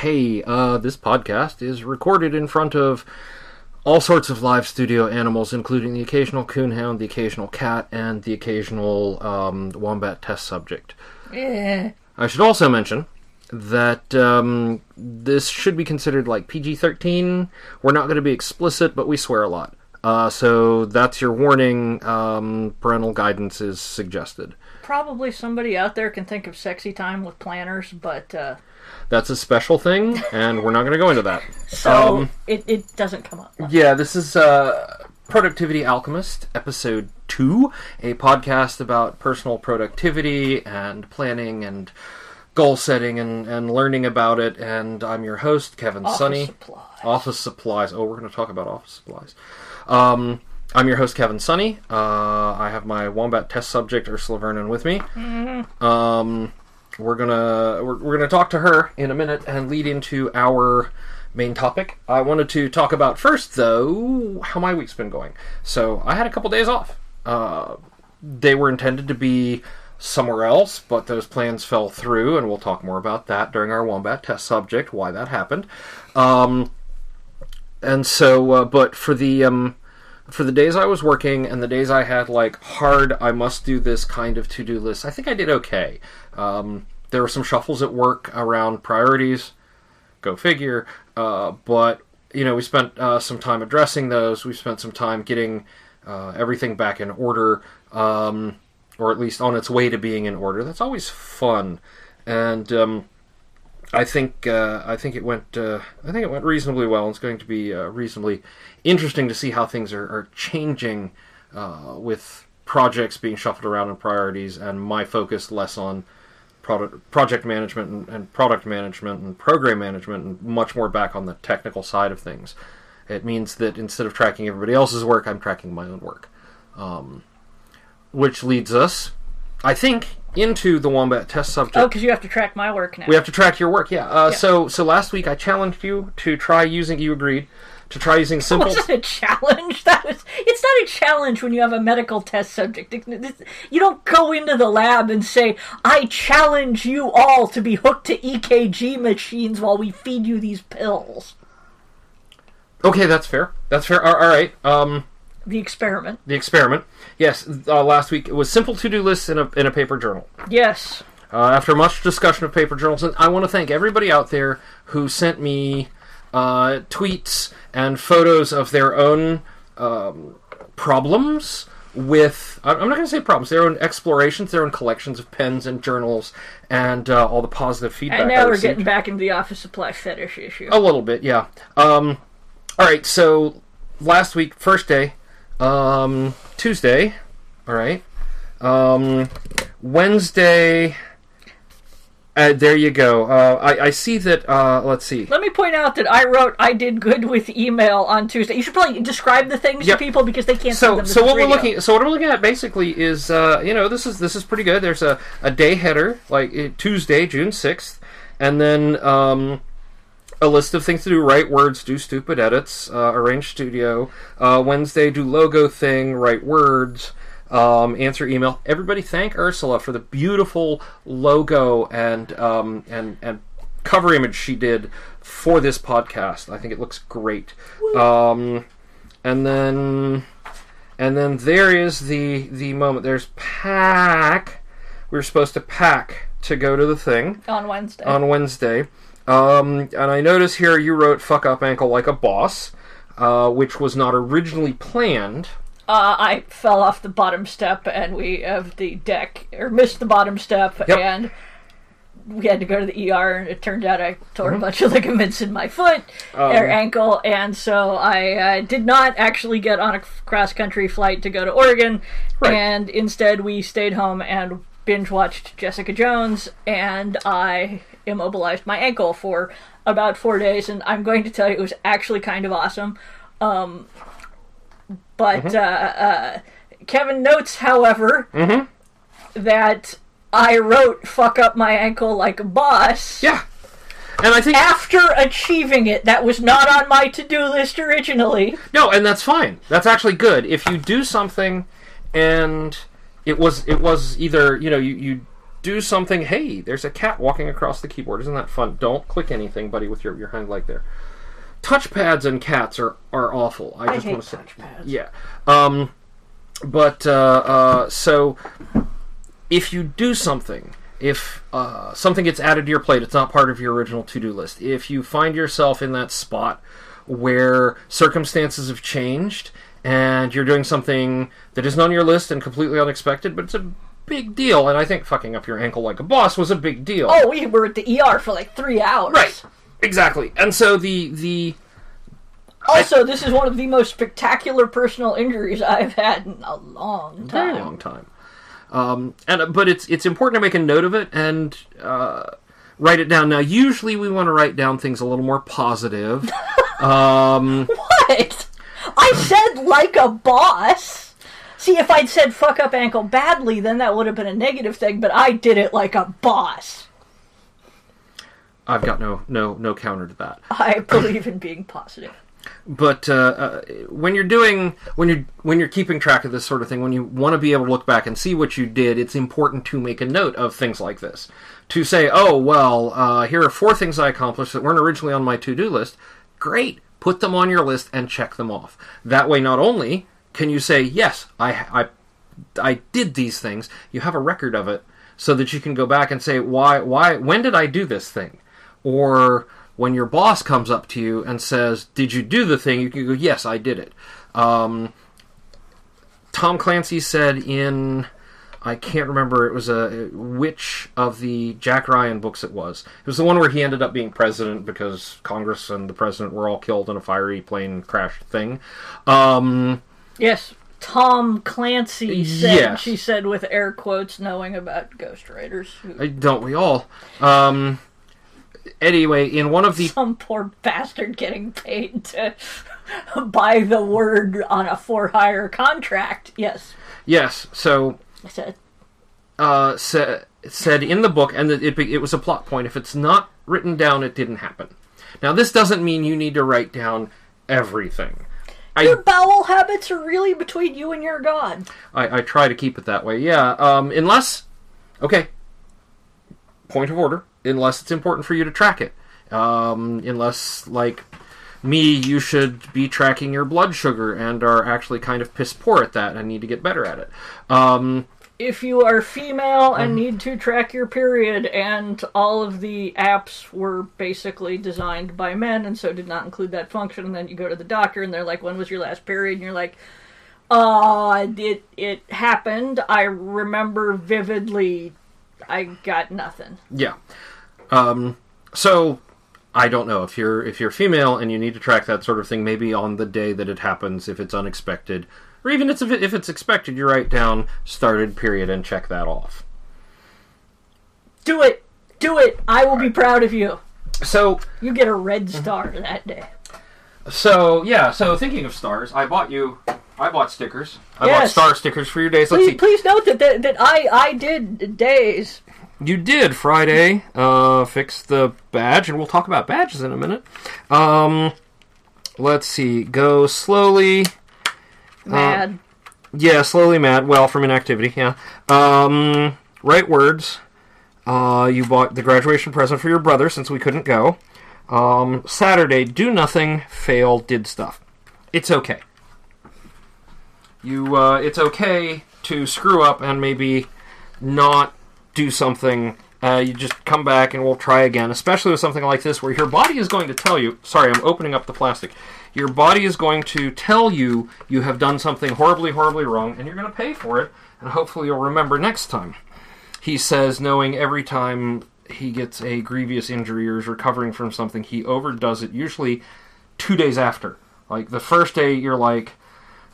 Hey, uh, this podcast is recorded in front of all sorts of live studio animals, including the occasional coonhound, the occasional cat, and the occasional um, wombat test subject. Eh. I should also mention that um, this should be considered like PG 13. We're not going to be explicit, but we swear a lot. Uh, so that's your warning. Um, parental guidance is suggested. Probably somebody out there can think of sexy time with planners, but uh, That's a special thing, and we're not going to go into that. so Um, it, it doesn't come up. Yeah, this is uh, Productivity Alchemy, episode two, a podcast about personal productivity and planning and goal setting and, and learning about it. And I'm your host, Kevin Office Sonney. supplies. Office supplies. Oh, we're going to talk about office supplies. Um, I'm your host, Kevin Sonney. Uh, I have my wombat test subject, Ursula Vernon, with me. Um, we're gonna we're, we're gonna talk to her in a minute and lead into our main topic. I wanted to talk about first, though, how my week's been going. So I had a couple days off. Uh, they were intended to be somewhere else, but those plans fell through, and we'll talk more about that during our wombat test subject, why that happened. Um, and so, uh, but for the um, for the days I was working and the days I had like hard, I must do this kind of to do list, I think I did okay. Um, there were some shuffles at work around priorities, go figure. Uh, but you know, we spent uh, some time addressing those. We spent some time getting uh, everything back in order, um, or at least on its way to being in order. That's always fun, and um, I think uh, I think it went uh, I think it went reasonably well. It's going to be uh, reasonably interesting to see how things are, are changing uh, with projects being shuffled around and priorities, and my focus less on product project management and, and product management and program management, and much more back on the technical side of things. It means that instead of tracking everybody else's work, I'm tracking my own work, um, which leads us, I think, into the wombat test subject. Oh, because you have to track my work now. We have to track your work, yeah. Uh, Yeah. So, so last week I challenged you to try using. You agreed to try using simple. wasn't a challenge. That was. It's not a challenge when you have a medical test subject. You don't go into the lab and say, "I challenge you all to be hooked to EKG machines while we feed you these pills." Okay, that's fair. That's fair. All, all right. Um, The experiment. the experiment. Yes, uh, last week it was simple to-do lists in a in a paper journal. Yes. Uh, after much discussion of paper journals, and I want to thank everybody out there who sent me uh, tweets and photos of their own um, problems with. I'm not going to say problems. Their own explorations, their own collections of pens and journals, and uh, all the positive feedback. And I now we're received. getting back into the office supply fetish issue. A little bit, yeah. Um, all right, so last week, first day, um, Tuesday, all right, um, Wednesday. Uh, there you go. Uh, I, I see that. Uh, let's see. Let me point out that I wrote I did good with email on Tuesday. You should probably describe the things Yep. to people because they can't see So, them. so what is we're looking, so what we're looking at basically is, uh, you know, this is this is pretty good. There's a, a day header, like Tuesday, June sixth, and then um, a list of things to do: write words, do stupid edits, uh, arrange studio. Uh, Wednesday, do logo thing, write words, um, answer email. Everybody, thank Ursula for the beautiful logo and um, and and cover image she did for this podcast. I think it looks great. Um, and then and then there is the the moment. There's pack. We were supposed to pack to go to the thing on Wednesday. on Wednesday. Um, and I notice here you wrote "fuck up ankle like a boss," uh, which was not originally planned. uh, I fell off the bottom step and we have the deck or missed the bottom step Yep. and we had to go to the ER and it turned out I tore Mm-hmm. a bunch of ligaments in my foot Um, or ankle and so I uh, did not actually get on a cross country flight to go to Oregon Right. and instead we stayed home and binge watched Jessica Jones and I immobilized my ankle for about four days and I'm going to tell you it was actually kind of awesome. Um, but Mm-hmm. uh, uh, Kevin notes, however, Mm-hmm. that I wrote "fuck up my ankle like a boss." Yeah, and I think After achieving it, that was not on my to-do list originally. no, and that's fine. That's actually good. If you do something, and it was it was either you know you you do something. Hey, there's a cat walking across the keyboard. Isn't that fun? Don't click anything, buddy, with your, your hind leg there. Touchpads and cats are, are awful. I, I just want to say. touchpads. Yeah. Um, but uh, uh, so if you do something, if uh, something gets added to your plate, it's not part of your original to do list. If you find yourself in that spot where circumstances have changed and you're doing something that isn't on your list and completely unexpected, but it's a big deal, and I think fucking up your ankle like a boss was a big deal. Oh, we were at the ER for like three hours. Right. Exactly. And so the the Also, this is one of the most spectacular personal injuries I've had in a long time. very long time. Um, and but it's it's important to make a note of it and uh, write it down. Now, usually we want to write down things a little more positive. um, What? I said like a boss. See, if I'd said fuck up ankle badly, then that would have been a negative thing, but I did it like a boss. I've got no no no counter to that. I believe in being positive. But uh, uh, when you're doing when you're when you're keeping track of this sort of thing, when you want to be able to look back and see what you did, it's important to make a note of things like this. To say, oh well, uh, here are four things I accomplished that weren't originally on my to-do list. Great, put them on your list and check them off. That way, not only can you say, yes, I I I did these things, you have a record of it, so that you can go back and say, why why when did I do this thing, or when your boss comes up to you and says, "Did you do the thing?" You can go, "Yes, I did it." Um, Tom Clancy said in I can't remember it was a which of the Jack Ryan books it was. It was the one where he ended up being president because Congress and the president were all killed in a fiery plane crash thing. Um, Yes, Tom Clancy said, Yes. she said with air quotes, knowing about ghostwriters. who- don't we all? Um, anyway, in one of the Some poor bastard getting paid to by the word on a for hire contract. Yes, yes, so I said. uh, sa- said in the book, and it, it was a plot point. If it's not written down, it didn't happen. Now, this doesn't mean you need to write down everything. Your bowel habits are really between you and your God. I, I try to keep it that way. Yeah, um, unless, okay, point of order. Unless it's important for you to track it. Um, unless, like me, you should be tracking your blood sugar and are actually kind of piss poor at that and need to get better at it. Um, If you are female and need to track your period, and all of the apps were basically designed by men and so did not include that function, and then you go to the doctor and they're like, "When was your last period?" and you're like, "Uh, it it happened. I remember vividly. I got nothing." Yeah. Um, so I don't know if you're if you're female and you need to track that sort of thing. Maybe on the day that it happens, if it's unexpected, or even if, it's expected, you write down started period and check that off. Do it, do it. I will be proud of you. So You get a red star that day. so yeah. So thinking of stars, I bought you. I bought stickers. I bought star stickers for your days. Let's Please, see. please note that, that that I I did days. You did Friday. Uh, fix the badge, and we'll talk about badges in a minute. Um, let's see. Go slowly. Mad. Yeah, slowly mad. Well, from inactivity. Yeah. Um, write words. Uh, you bought the graduation present for your brother since we couldn't go. Um, Saturday, do nothing. Fail. Did stuff. It's okay. You. Uh, it's okay to screw up and maybe not do something. Uh, you just come back and we'll try again. Especially with something like this, where your body is going to tell you. Sorry, I'm opening up the plastic. Your body is going to tell you you have done something horribly, horribly wrong, and you're going to pay for it. And hopefully, you'll remember next time. He says, knowing every time he gets a grievous injury or is recovering from something, he overdoes it. Usually, two days after. Like the first day, you're like,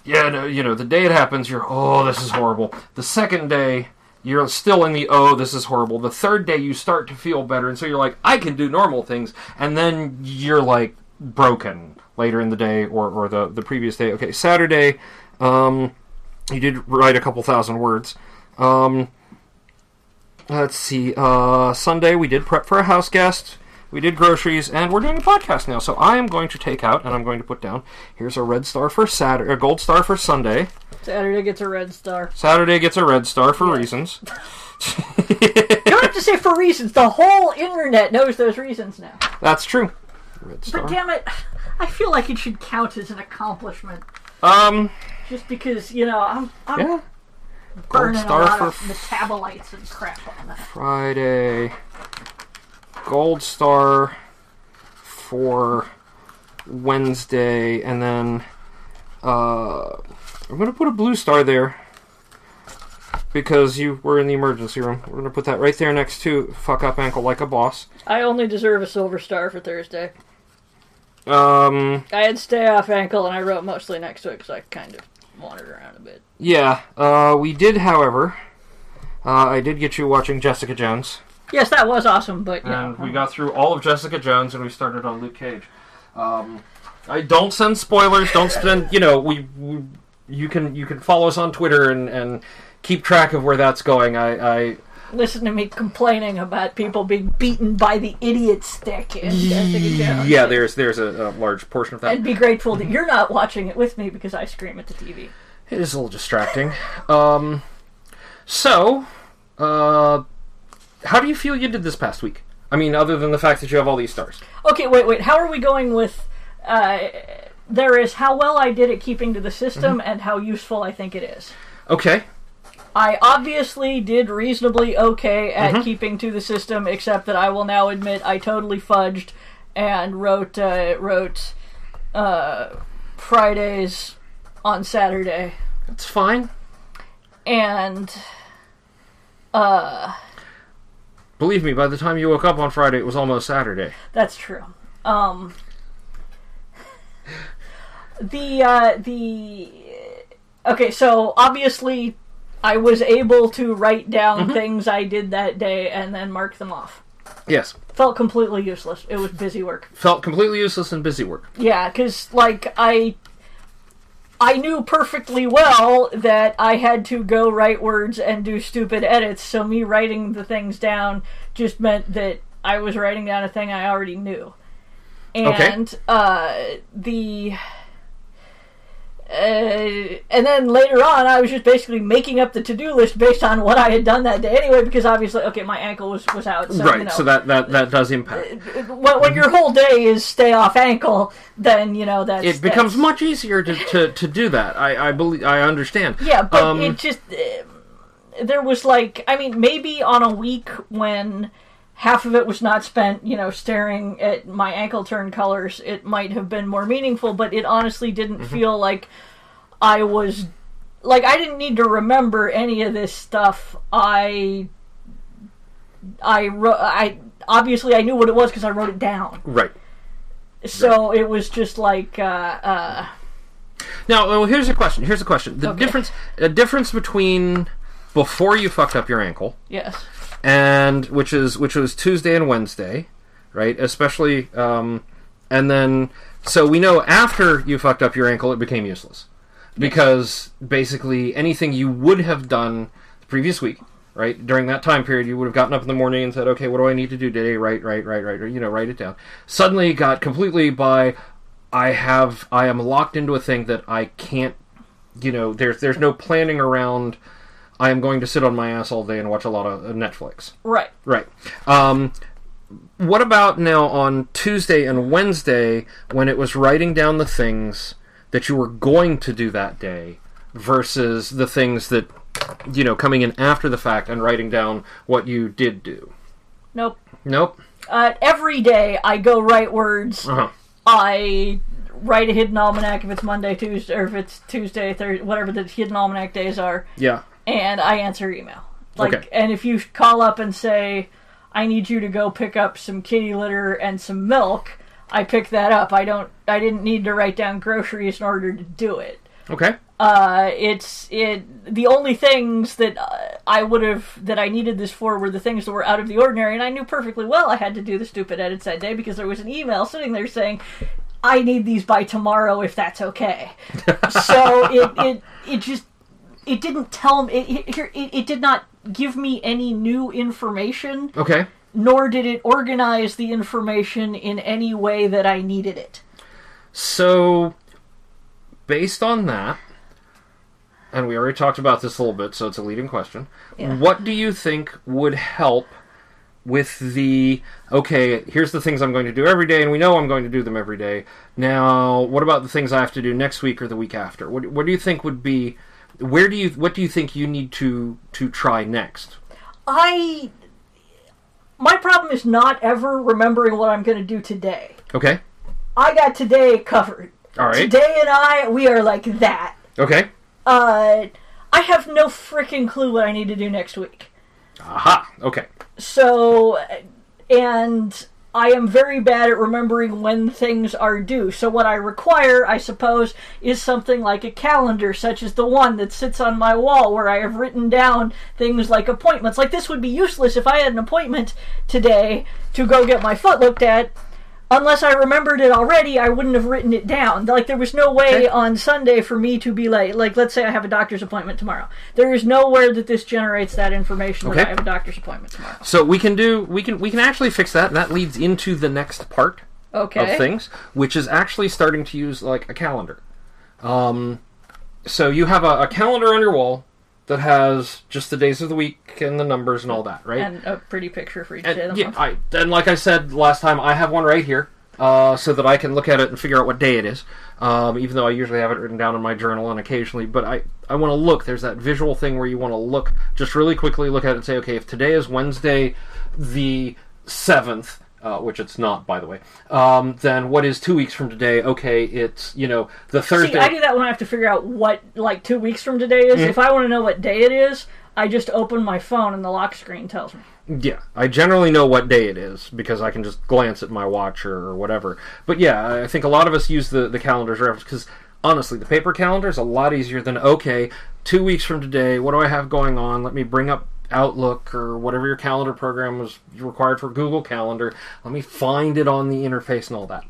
yeah, no, you know, the day it happens, you're, oh, this is horrible. The second day, you're still in the, oh, this is horrible. The third day, you start to feel better, and so you're like, I can do normal things. And then you're like broken later in the day or, or the, the previous day. Okay, Saturday, um, you did write a couple thousand words. Um, let's see, uh, Sunday, we did prep for a house guest. we did groceries, and we're doing a podcast now. So I am going to take out and I'm going to put down. Here's a red star for Saturday, a gold star for Sunday. Saturday gets a red star. Saturday gets a red star for reasons. You don't have to say for reasons. The whole internet knows those reasons now. That's true. Red star. But damn it, I feel like it should count as an accomplishment. Um, Just because, you know, I'm, I'm yeah. burning a star lot for of metabolites and crap on that. Friday. Gold star for Wednesday, and then uh, I'm gonna put a blue star there because you were in the emergency room. We're gonna put that right there next to fuck up ankle like a boss. I only deserve a silver star for Thursday. Um, I had stay off ankle and I wrote mostly next to it because I kind of wandered around a bit. yeah. Uh, we did, however. Uh, I did get you watching Jessica Jones. Yes, that was awesome, but yeah. and we got through all of Jessica Jones, and we started on Luke Cage. Um, I don't send spoilers. Don't send. You know, we, we you can you can follow us on Twitter and and keep track of where that's going. I, I Listen to me complaining about people being beaten by the idiot stick in Jessica yeah, there's there's a, a large portion of that. And be grateful that you're not watching it with me because I scream at the TV. It is a little distracting. Um, so, uh, how do you feel you did this past week? I mean, other than the fact that you have all these stars. Okay, wait, wait. How are we going with? Uh, there is how well I did at keeping to the system Mm-hmm. and how useful I think it is. Okay. I obviously did reasonably okay at Mm-hmm. keeping to the system, except that I will now admit I totally fudged and wrote uh, wrote uh, Fridays on Saturday, That's fine. and uh, Believe me, by the time you woke up on Friday, it was almost Saturday. That's true. Um, the uh, the okay, so obviously I was able to write down things I did that day and then mark them off. Yes. Felt completely useless. It was busy work. Felt completely useless and busy work. Yeah, because like I. I knew perfectly well that I had to go write words and do stupid edits, so me writing the things down just meant that I was writing down a thing I already knew. And uh, the uh, and then later on, I was just basically making up the to-do list based on what I had done that day anyway. Because obviously, okay, my ankle was was out, so right. you know, So that, that that does impact. when, when your whole day is stay off ankle, then you know that's It becomes that's- much easier to, to, to do that. I, I believe I understand. Yeah, but Um, it just uh, there was like I mean maybe on a week when half of it was not spent, you know, staring at my ankle turn colors, it might have been more meaningful, but it honestly didn't Mm-hmm. feel like I was like I didn't need to remember any of this stuff. I I I obviously I knew what it was because I wrote it down. Right. So it was just like uh uh Now, well, here's a question. Here's a question. The Okay. difference, a difference between before you fucked up your ankle yes. And which is which was Tuesday and Wednesday, right? Especially, um, and then so we know after you fucked up your ankle, it became useless because basically anything you would have done the previous week, right? During that time period, you would have gotten up in the morning and said, "Okay, what do I need to do today?" Right, right, right, right. Or, you know, write it down. Suddenly, got completely by. I have. I am locked into a thing that I can't. You know, there's there's no planning around. I am going to sit on my ass all day and watch a lot of uh, Netflix. Right. Right. Um, what about now on Tuesday and Wednesday when it was writing down the things that you were going to do that day versus the things that you know coming in after the fact and writing down what you did do? Nope. Nope. Uh, every day I go write words. Uh huh. I write a hidden almanac if it's Monday, Tuesday, or if it's Tuesday, Thursday, whatever the hidden almanac days are, Yeah. And I answer email. Like, Okay. and if you call up and say, "I need you to go pick up some kitty litter and some milk," I pick that up. I don't. I didn't need to write down groceries in order to do it. Okay. Uh, it's it. The only things that uh, I would have that I needed this for were the things that were out of the ordinary, and I knew perfectly well I had to do the stupid edits that day because there was an email sitting there saying, "I need these by tomorrow if that's okay." so it it it just it didn't tell me it, it, it, did not give me any new information Okay. nor did it organize the information in any way that I needed it. So, based on that, and we already talked about this a little bit, so it's a leading question. Yeah. What do you think would help with the okay, here's the things I'm going to do every day, and we know I'm going to do them every day. Now, what about the things I have to do next week or the week after? What, what do you think would be where do you what do you think you need to to try next? I. My problem is not ever remembering what I'm going to do today. Okay. I got today covered. All right. Today and I, we are like that. Okay. Uh, I have no freaking clue what I need to do next week. Aha. Okay. So, and I am very bad at remembering when things are due. So, what I require, I suppose, is something like a calendar, such as the one that sits on my wall where I have written down things like appointments. Like, this would be useless if I had an appointment today to go get my foot looked at. Unless I remembered it already, I wouldn't have written it down. Like there was no way Okay. on Sunday for me to be like, like let's say I have a doctor's appointment tomorrow. There is nowhere that this generates that information that I have a doctor's appointment tomorrow. So we can do we can we can actually fix that, and that leads into the next part. Okay. of things, which is actually starting to use like a calendar. Um, so you have a, a calendar on your wall that has just the days of the week and the numbers and all that, right? and a pretty picture for each And, day of the yeah, month. I, and like I said last time, I have one right here, uh, so that I can look at it and figure out what day it is. Um, even though I usually have it written down in my journal and occasionally, but I, I want to look. There's that visual thing where you want to look, just really quickly look at it and say, okay, if today is Wednesday, the seventh. Uh, which it's not, by the way. Um, then what is two weeks from today? Okay, it's you know the Thursday. See, I do that when I have to figure out what like two weeks from today Mm-hmm. is. If I want to know what day it is, I just open my phone and the lock screen tells me. Yeah, I generally know what day it is because I can just glance at my watch or, or whatever. But yeah, I think a lot of us use the, the calendars reference because honestly, the paper calendar is a lot easier than okay, two weeks from today, what do I have going on? Let me bring up Outlook or whatever your calendar program was required for Google Calendar. Let me find it on the interface and all that.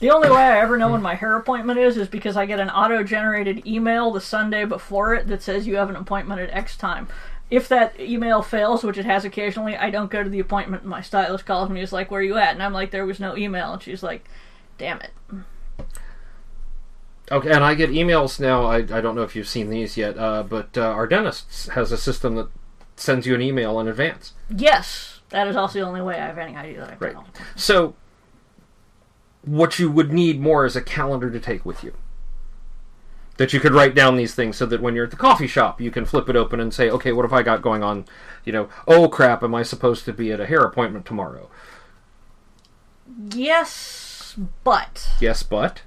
The only way I ever know when my hair appointment is is because I get an auto generated email the Sunday before it that says you have an appointment at X time. If that email fails, which it has occasionally, I don't go to the appointment. My stylist calls me, is like, Where are you at? And I'm like, There was no email. And she's like, Damn it. Okay, and I get emails now. I, I don't know if you've seen these yet, uh, but uh, our dentist has a system that sends you an email in advance. Yes, that is also the only way I have any idea that I've Right. So, what you would need more is a calendar to take with you. That you could write down these things so that when you're at the coffee shop, you can flip it open and say, okay, what have I got going on? You know, oh crap, am I supposed to be at a hair appointment tomorrow? Yes, but Yes, but.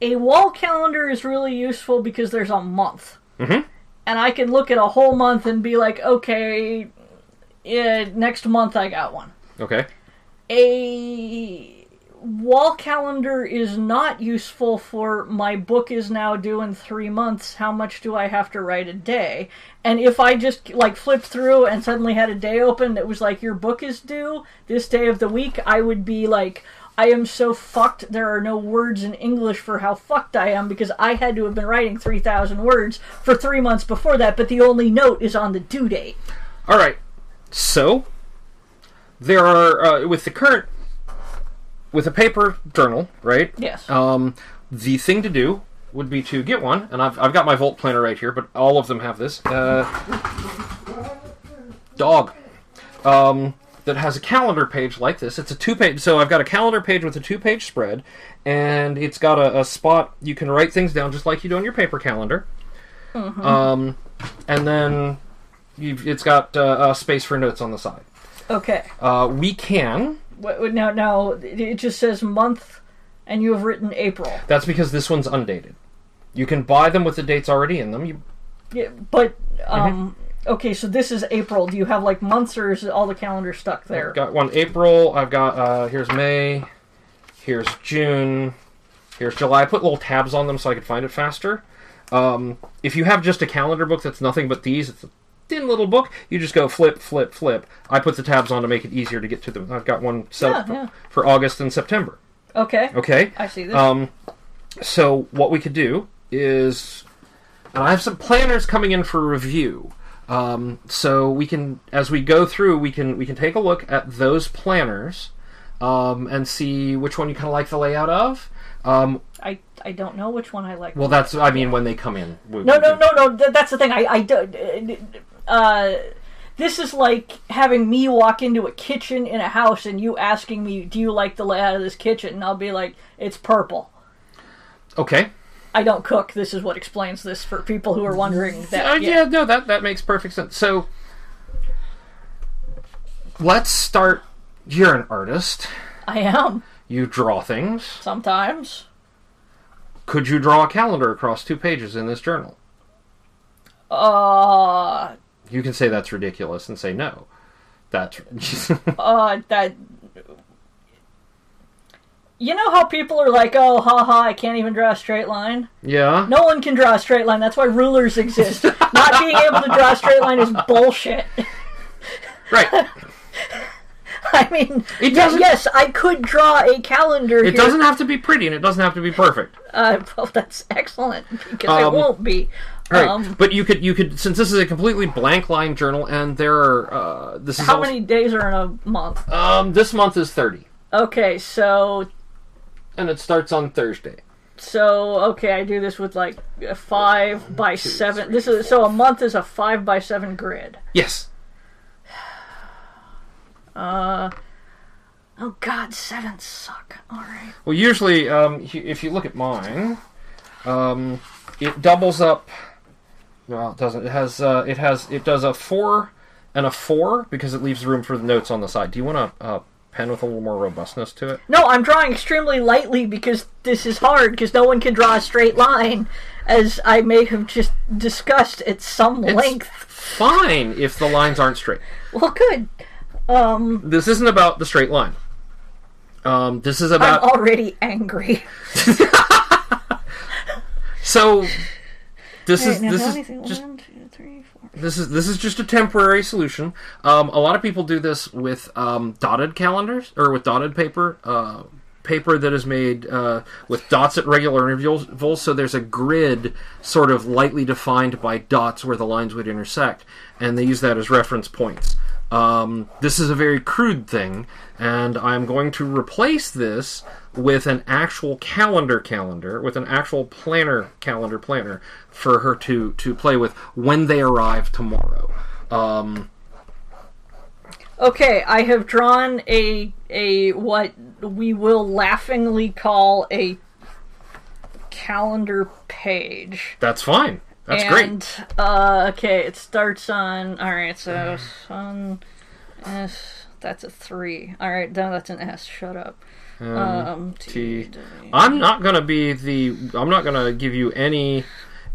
a wall calendar is really useful because there's a month. Mhm. And I can look at a whole month and be like, okay, eh, next month I got one. Okay. A wall calendar is not useful for my book is now due in three months. How much do I have to write a day? And if I just like flipped through and suddenly had a day open that was like your book is due this day of the week, I would be like, I am so fucked. There are no words in English for how fucked I am because I had to have been writing 3,000 words for three months before that, but the only note is on the due date. All right. So, there are, uh, with the current, with a paper journal, right? Yes. Um, the thing to do would be to get one, and I've, I've got my Volt planner right here, but all of them have this. Uh, dog. Um, that has a calendar page like this. It's a two page, so I've got a calendar page with a two page spread, and it's got a, a spot you can write things down just like you do on your paper calendar. Um, and then you've, it's got uh, a space for notes on the side. Okay. Uh, we can. Now, now it just says month, and you have written April. That's because this one's undated. You can buy them with the dates already in them. You Yeah, but um, okay, so this is April. Do you have like months, or is all the calendar stuck there? I've got one April. I've got uh, here's May. Here's June. Here's July. I put little tabs on them so I could find it faster. Um, if you have just a calendar book that's nothing but these, it's a thin little book. You just go flip, flip, flip. I put the tabs on to make it easier to get to them. I've got one set Yeah, for, yeah. for August and September. Okay, Okay. I see this. Um, so what we could do is, and I have some planners coming in for review. Um, so we can, as we go through, we can we can take a look at those planners um, and see which one you kind of like the layout of. Um, I I don't know which one I like. well, that's I mean when they come in. we- no, no, no, no. th- That's the thing. I I do. Uh, this is like having me walk into a kitchen in a house and you asking me, "Do you like the layout of this kitchen?" And I'll be like, "It's purple." Okay. I don't cook. This is what explains this for people who are wondering. That Uh, yeah. no, that that makes perfect sense. So let's start. You're an artist. I am You draw things. sometimes. Could you draw a calendar across two pages in this journal? Uh, You can say that's ridiculous and say no. That's uh, that. You know how people are like, "Oh, haha, I can't even draw a straight line." yeah. No one can draw a straight line. That's why rulers exist. Not being able to draw a straight line is bullshit. Right. I mean, It doesn't- yes, I could draw a calendar. It here. doesn't have to be pretty and it doesn't have to be perfect. Uh, well, that's excellent because it Um, won't be. Right. Um, but you could you could since this is a completely blank line journal and there are uh, this is how also- many days are in a month? um this month is 30 Okay, so and it starts on Thursday. so okay, I do this with like a five by seven. This is so a month is a five by seven grid. Yes. Uh. Oh God, sevens suck. All right. Well, usually, um, if you- look at mine, um, it doubles up. Well, it doesn't. It has. Uh, it has. It does a four and a four because it leaves room for the notes on the side. Do you want to a pen with a little more robustness to it? No, I'm drawing extremely lightly because this is hard because no one can draw a straight line, as I may have just discussed at some It's length. fine if the lines aren't straight. Well, good. Um, This isn't about the straight line. Um, this is about. I'm already angry. so. This is this is just one, two, three, four. This is this is just a temporary solution. Um, a lot of people do this with um, dotted calendars or with dotted paper, uh, paper that is made uh, with dots at regular intervals. So there's a grid, sort of lightly defined by dots where the lines would intersect, and they use that as reference points. Um, this is a very crude thing, and I'm going to replace this with an actual calendar calendar, with an actual planner calendar planner for her to to play with when they arrive tomorrow. Um, Okay, I have drawn a a what we will laughingly call a calendar page. that's fine. That's great. and, uh, okay, it starts on. Alright, so Sun S. That's a 3. Alright, no, that's an S. Shut up. Um, T. T. I'm not gonna be the. I'm not gonna give you any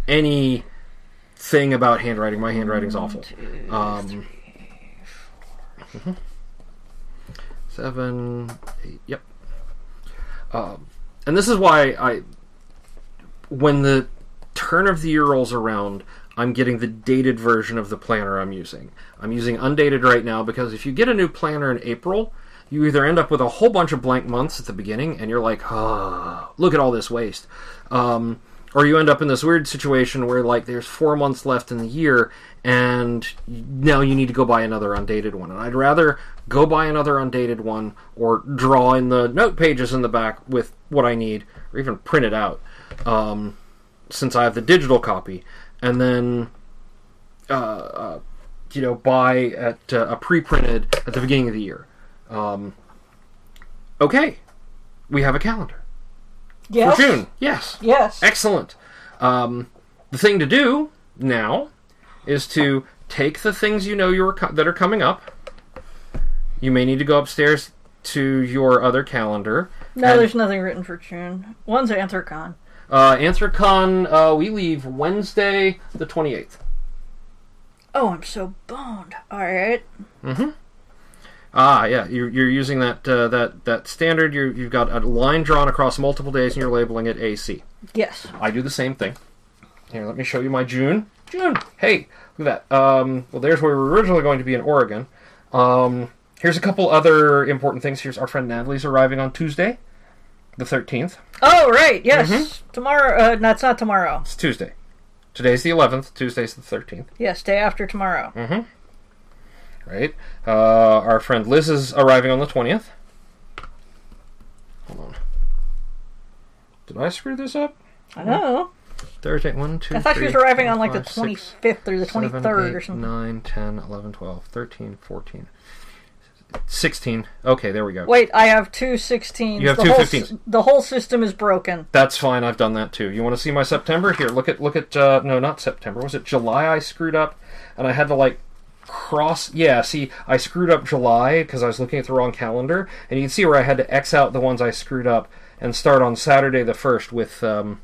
any thing about handwriting. My handwriting's awful. Um, mhm. Seven, eight. Yep. Um, and this is why I, when the turn of the year rolls around, I'm getting the dated version of the planner I'm using. I'm using undated right now because if you get a new planner in April, you either end up with a whole bunch of blank months at the beginning and you're like, oh, look at all this waste. Um, or you end up in this weird situation where like there's four months left in the year and now you need to go buy another undated one and i'd rather go buy another undated one or draw in the note pages in the back with what i need or even print it out um, since i have the digital copy and then uh, uh, you know buy at uh, a pre-printed at the beginning of the year um, okay we have a calendar Yes? for june yes Yes. Excellent. Um, the thing to do now is to take the things you know you're co- that are coming up. You may need to go upstairs to your other calendar. No, and- there's nothing written for June. One's Anthrocon. Uh, Anthrocon, uh, we leave Wednesday the 28th. Oh, I'm so boned. Alright. Mm-hmm. Ah, yeah, you're, you're using that uh, that that standard. You're, you've got a line drawn across multiple days, and you're labeling it AC. Yes. I do the same thing. Here, let me show you my June. June. Hey, look at that. Um, well, there's where we were originally going to be in Oregon. Um, here's a couple other important things. Here's our friend Natalie's arriving on Tuesday, the 13th. Oh, right. Yes. Mm-hmm. Tomorrow. Uh, no, it's not tomorrow. It's Tuesday. Today's the 11th. Tuesday's the 13th. Yes, day after tomorrow. Right. Uh, our friend Liz is arriving on the 20th. Hold on. Did I screw this up? I know. Thursday, 1, 2, I thought she was three, arriving four, on like the five, six, fifth or the 23rd or eight, something. 9, 10, 11, 12, 13, 14, 16. Okay, there we go. Wait, I have two 16s. You have the two whole 15s. s- The whole system is broken. That's fine. I've done that too. You want to see my September? Here, look at look at uh, no, not September. Was it July? I screwed up, and I had to like cross. Yeah, see, I screwed up July because I was looking at the wrong calendar, and you can see where I had to X out the ones I screwed up and start on Saturday the first with. Um,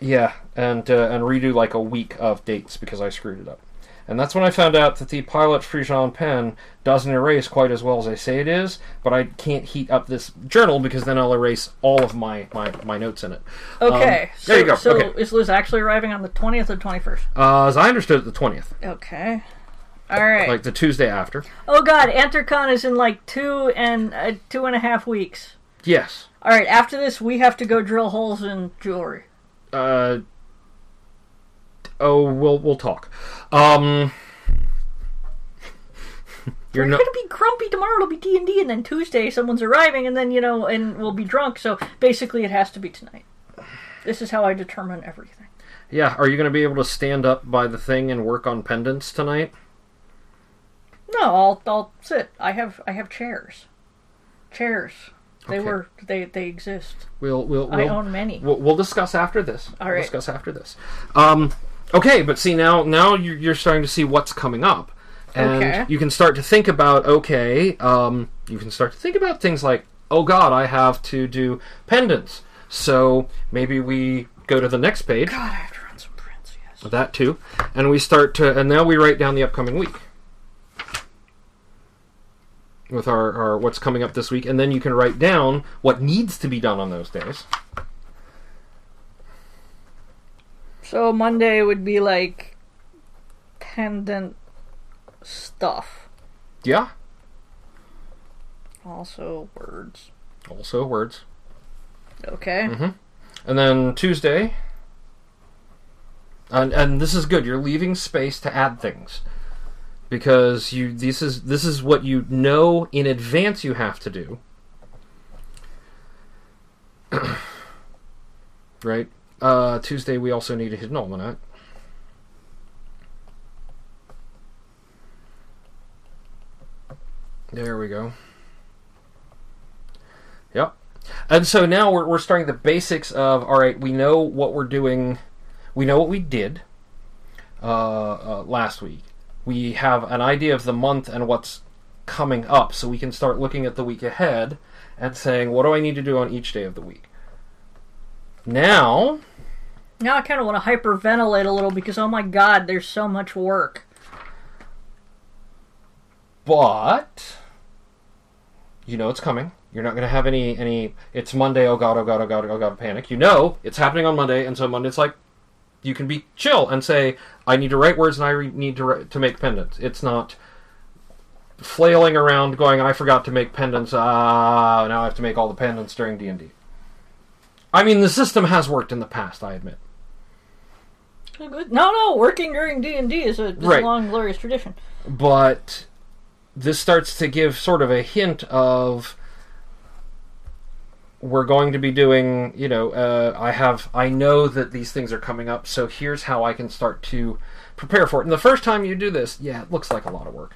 yeah, and uh, and redo like a week of dates because I screwed it up. And that's when I found out that the Pilot FriXion pen doesn't erase quite as well as I say it is, but I can't heat up this journal because then I'll erase all of my, my, my notes in it. Okay. Um, so, there you go. So Okay. is Liz actually arriving on the twentieth or twenty first? Uh, as I understood it, the 20th, Okay. All right. like the Tuesday after. oh God, Anthrocon is in like two and uh, two and a half weeks. Yes. All right. After this, we have to go drill holes in jewelry. Uh, oh, we'll, we'll talk. Um, you're We're not. gonna be grumpy tomorrow. It'll be D and D, and then Tuesday someone's arriving, and then you know, and we'll be drunk. So basically, it has to be tonight. This is how I determine everything. Yeah, are you going to be able to stand up by the thing and work on pendants tonight? No, I'll I'll sit. I have I have chairs. Chairs. They Okay. were they they exist. We'll we'll I we'll, own many. we'll, we'll discuss after this. All we'll right. discuss after this. Um, okay, but see now now you're, you're starting to see what's coming up, and Okay. you can start to think about okay. Um, you can start to think about things like oh God, I have to do pendants. So maybe we go to the next page. God, I have to run some prints. Yes. That too, and we start to and now we write down the upcoming week. With our, our what's coming up this week, and then you can write down what needs to be done on those days. So Monday would be like pendant stuff. Yeah. Also words. Also words. Okay. Mm-hmm. And then Tuesday, and and this is good. You're leaving space to add things because you this is this is what you know in advance you have to do. right. Uh, Tuesday we also need a hidden almanac. There we go. Yep. And so now we're, we're starting the basics of all right, we know what we're doing, we know what we did uh, uh, last week. We have an idea of the month and what's coming up, so we can start looking at the week ahead and saying, what do I need to do on each day of the week? Now, Now I kind of want to hyperventilate a little because oh my god, there's so much work. but you know it's coming. You're not going to have any any. It's Monday. Oh god! Oh god! Oh god! Oh god! Panic. You know it's happening on Monday, and so Monday's like you can be chill and say, I need to write words and I re- need to write, to make pendants. It's not flailing around going, I forgot to make pendants. Ah, now I have to make all the pendants during D and D. I mean, the system has worked in the past. I admit. No, no, working during D and D is a, is Right. a long, glorious tradition. but this starts to give sort of a hint of we're going to be doing you know uh, i have i know that these things are coming up so here's how i can start to prepare for it and the first time you do this yeah it looks like a lot of work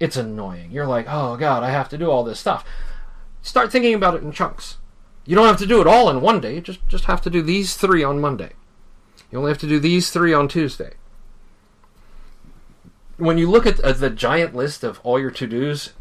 it's annoying you're like oh god i have to do all this stuff start thinking about it in chunks you don't have to do it all in one day you just just have to do these three on monday you only have to do these three on tuesday when you look at the giant list of all your to dos,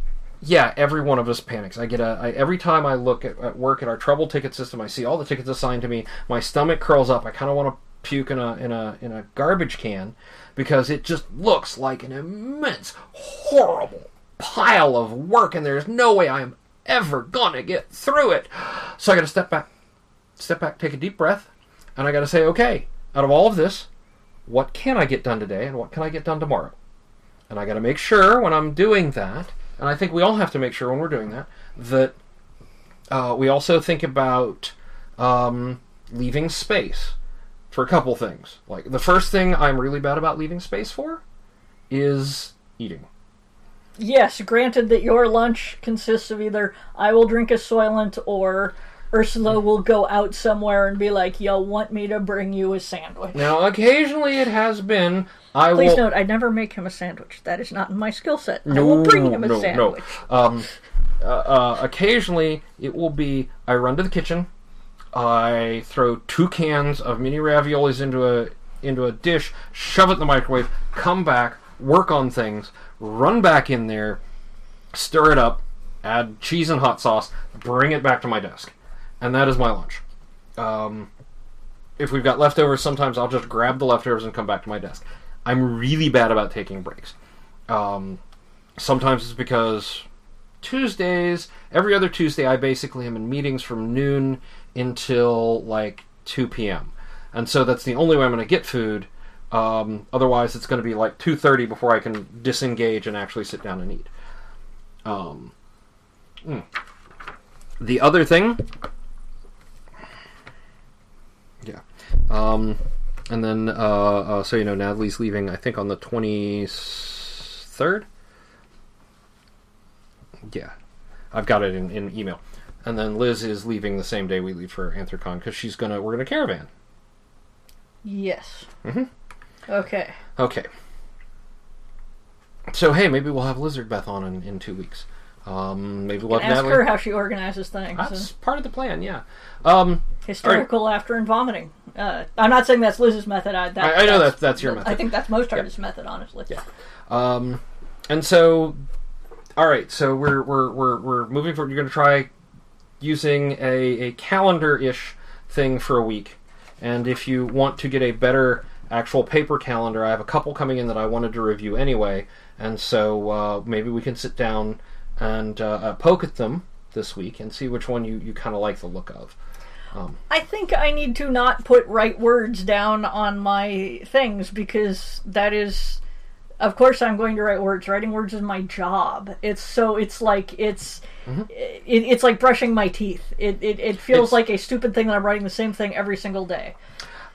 yeah, every one of us panics. I get a I, every time I look at, at work at our trouble ticket system, I see all the tickets assigned to me. My stomach curls up. I kind of want to puke in a in a in a garbage can because it just looks like an immense, horrible pile of work, and there's no way I'm ever gonna get through it. So I got to step back, step back, take a deep breath, and I got to say, okay, out of all of this, what can I get done today, and what can I get done tomorrow? And I got to make sure when I'm doing that, and I think we all have to make sure when we're doing that, that uh, we also think about um, leaving space. for a couple things. Like the first thing I'm really bad about leaving space for is eating. Yes, granted that your lunch consists of either I will drink a Soylent or Ursula will go out somewhere and be like, "Yo, want me to bring you a sandwich?" Now, occasionally it has been I Please will note, I never make him a sandwich. That is not in my skill set. I no, will bring him a no, sandwich. no. Um, uh, uh, occasionally it will be I run to the kitchen, I throw two cans of mini raviolis into a into a dish, shove it in the microwave, come back, work on things, run back in there, stir it up, add cheese and hot sauce, bring it back to my desk, and that is my lunch. Um, if we've got leftovers, sometimes I'll just grab the leftovers and come back to my desk. I'm really bad about taking breaks. Um, sometimes it's because Tuesdays, every other Tuesday, I basically am in meetings from noon until like 2 p.m. And so that's the only way I'm going to get food. Um, otherwise, it's going to be like 2:30 before I can disengage and actually sit down and eat. Um, mm. The other thing, yeah, um, and then uh, uh, so you know, Natalie's leaving. I think on the 23rd. Yeah, I've got it in, in email. And then Liz is leaving the same day we leave for Anthrocon because she's gonna we're gonna caravan. Yes. Mhm. Okay. Okay. So hey, maybe we'll have Lizard Beth on in, in two weeks. Um, maybe we'll have Ask Natalie. her how she organizes things. That's part of the plan. Yeah. Um, Hysterical laughter and vomiting. Uh, I'm not saying that's Liz's method. I, that, I, I know that's that's your method. I think that's most artists' method, honestly. Yeah. Um, and so, all right. So we're we're we're we're moving forward. You're going to try using a a calendar ish thing for a week, and if you want to get a better actual paper calendar, I have a couple coming in that I wanted to review anyway, and so uh, maybe we can sit down and uh, uh, poke at them this week and see which one you you kind of like the look of. I think I need to not put right words down on my things because that is, of course, I'm going to write words. Writing words is my job. It's so it's like it's it, it's like brushing my teeth. It it, it feels It's- like a stupid thing that I'm writing the same thing every single day.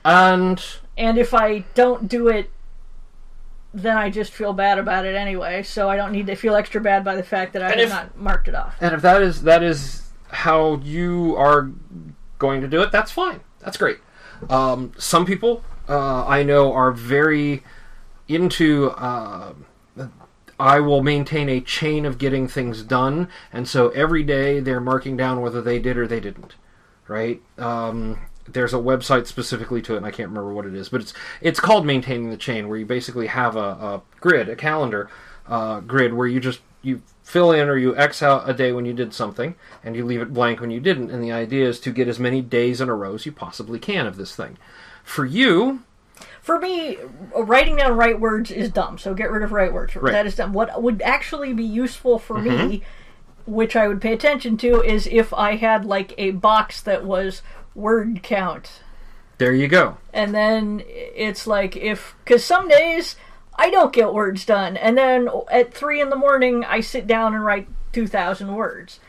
And And if I don't do it, then I just feel bad about it anyway. So I don't need to feel extra bad by the fact that I And have if- not marked it off. And if that is that is how you are going to do it, that's fine. That's great. Um, some people uh, I know are very into. Uh, I will maintain a chain of getting things done, and so every day they're marking down whether they did or they didn't. Right? Um, there's a website specifically to it, and I can't remember what it is, but it's it's called maintaining the chain, where you basically have a, a grid, a calendar uh, grid, where you just you fill in or you X out a day when you did something, and you leave it blank when you didn't. And the idea is to get as many days in a row as you possibly can of this thing. For you, For me, writing down right words is dumb. So get rid of right words. Right. Mm-hmm. That is dumb. What would actually be useful for me, which I would pay attention to, is if I had like a box that was word count. there you go. and then it's like if because some days I don't get words done, and then at three in the morning I sit down and write two thousand words,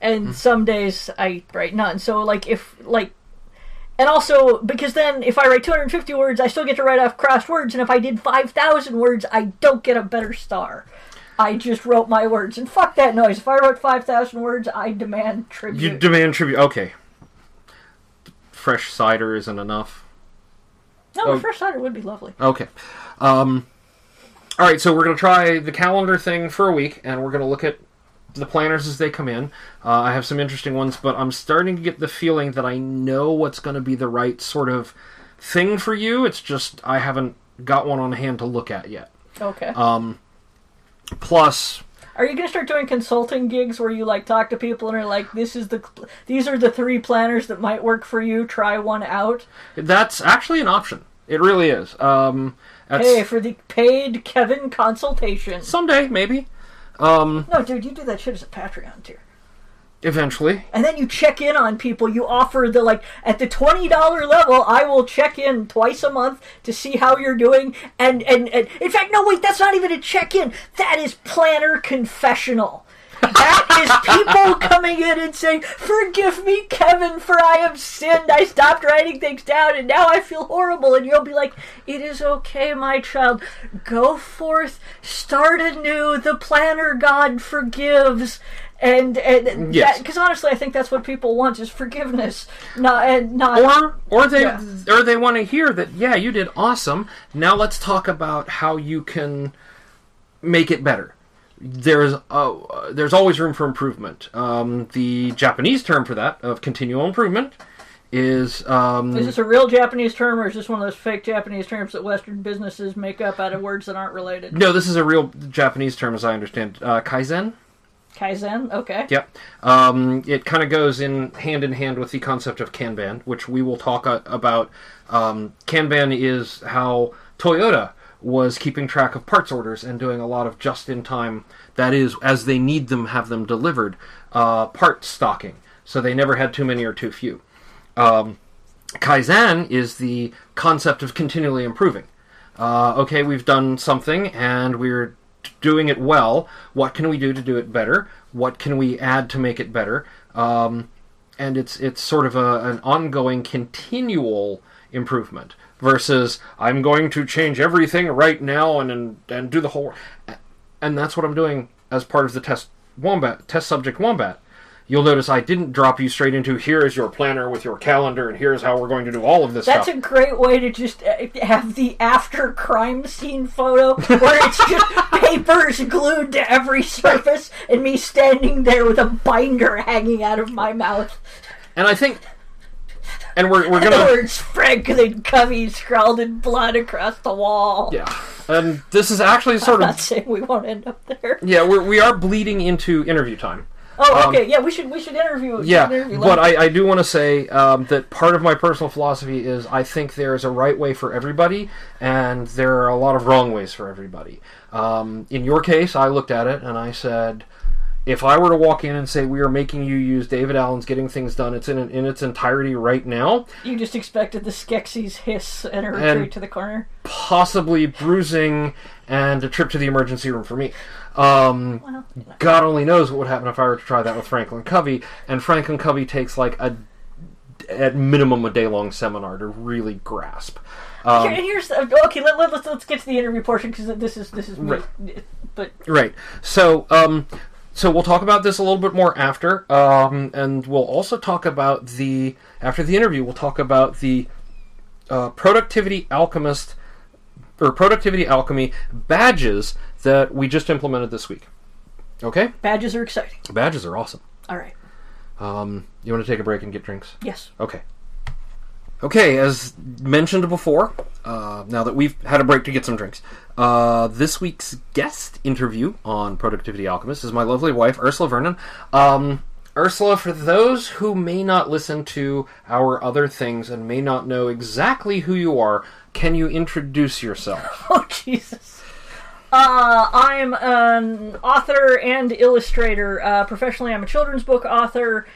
and mm-hmm. some days I write none. So like if like. And also, because then if I write 250 words, I still get to write off crossed words, and if I did 5,000 words, I don't get a better star. I just wrote my words, and fuck that noise. If I wrote 5,000 words, I demand tribute. You demand tribute. Okay. Fresh cider isn't enough. no, oh. a fresh cider would be lovely. Okay. Um, all right, so we're going to try the calendar thing for a week, and we're going to look at the planners as they come in. Uh, I have some interesting ones, but I'm starting to get the feeling that I know what's going to be the right sort of thing for you. It's just I haven't got one on hand to look at yet. Okay. Um, plus, Are you gonna start doing consulting gigs where you like talk to people and are like, "This is the, these are the three planners that might work for you. Try one out." that's actually an option. It really is. Um, that's Hey, for the paid Kevin consultation. someday maybe. Um, No, dude, you do that shit as a Patreon tier, eventually. and then you check in on people. You offer the like at the twenty dollar level. I will check in twice a month to see how you're doing. And and, and in fact, no, wait, that's not even a check in. That is planner confessional. That is people coming in and saying, Forgive me, Kevin, for I have sinned. I stopped writing things down and now I feel horrible. And you'll be like, It is okay, my child. Go forth, start anew. The planner God forgives. And and Yes. because honestly, I think that's what people want is forgiveness, not and not. or or they Yeah. or they want to hear that yeah you did awesome now let's talk about how you can make it better there's uh, there's always room for improvement um, the japanese term for that of continual improvement is um, is this a real Japanese term, or is this one of those fake Japanese terms that Western businesses make up out of words that aren't related? no this is a real japanese term as i understand uh, kaizen Kaizen, okay. Yep. Um, it kind of goes in hand in hand with the concept of Kanban, which we will talk uh, about. Um, Kanban is how Toyota was keeping track of parts orders and doing a lot of just in time, that is, as they need them, have them delivered, uh, part stocking. So they never had too many or too few. Um, Kaizen is the concept of continually improving. Uh, okay, we've done something and we're doing it well. What can we do to do it better? What can we add to make it better? Um, and it's it's sort of a, an ongoing, continual improvement versus I'm going to change everything right now and and, and do the whole. And that's what I'm doing as part of the test wombat test subject wombat. You'll notice I didn't drop you straight into here is your planner with your calendar and here's how we're going to do all of this That's stuff. a great way to just uh, have the after crime scene photo where it's just papers glued to every surface and me standing there with a binder hanging out of my mouth. and I think, and we're we're The gonna words Franklin Covey scrawled in blood across the wall. yeah, and this is actually sort I'm not of saying we won't end up there. yeah we're we are bleeding into interview time. Oh, okay. yeah, we should we should interview. Yeah, should interview but I, I do want to say um, that part of my personal philosophy is I think there is a right way for everybody, and there are a lot of wrong ways for everybody. Um, in your case, I looked at it and I said, if I were to walk in and say we are making you use David Allen's Getting Things Done, it's in in its entirety right now, you just expected the Skeksis hiss and a And- retreat to the corner. possibly bruising and a trip to the emergency room for me. Um, Well, God only knows what would happen if I were to try that with Franklin Covey, and Franklin Covey takes like a at minimum a day long seminar to really grasp. Um, Here- here's okay. Let, let, let's let's get to the interview portion because this is this is me. But Right. So, um, so we'll talk about this a little bit more after, um, and we'll also talk about the after the interview. We'll talk about the uh, productivity alchemist or productivity alchemy badges that we just implemented this week. Okay, badges are exciting. badges are awesome. All right. Um, you want to take a break and get drinks? Yes. Okay. Okay, as mentioned before, uh, now that we've had a break to get some drinks, uh, this week's guest interview on Productivity Alchemy is my lovely wife, Ursula Vernon. Um, Ursula, for those who may not listen to our other things and may not know exactly who you are, can you introduce yourself? Oh Jesus. Uh, I'm an author and illustrator. Uh, professionally, I'm a children's book author.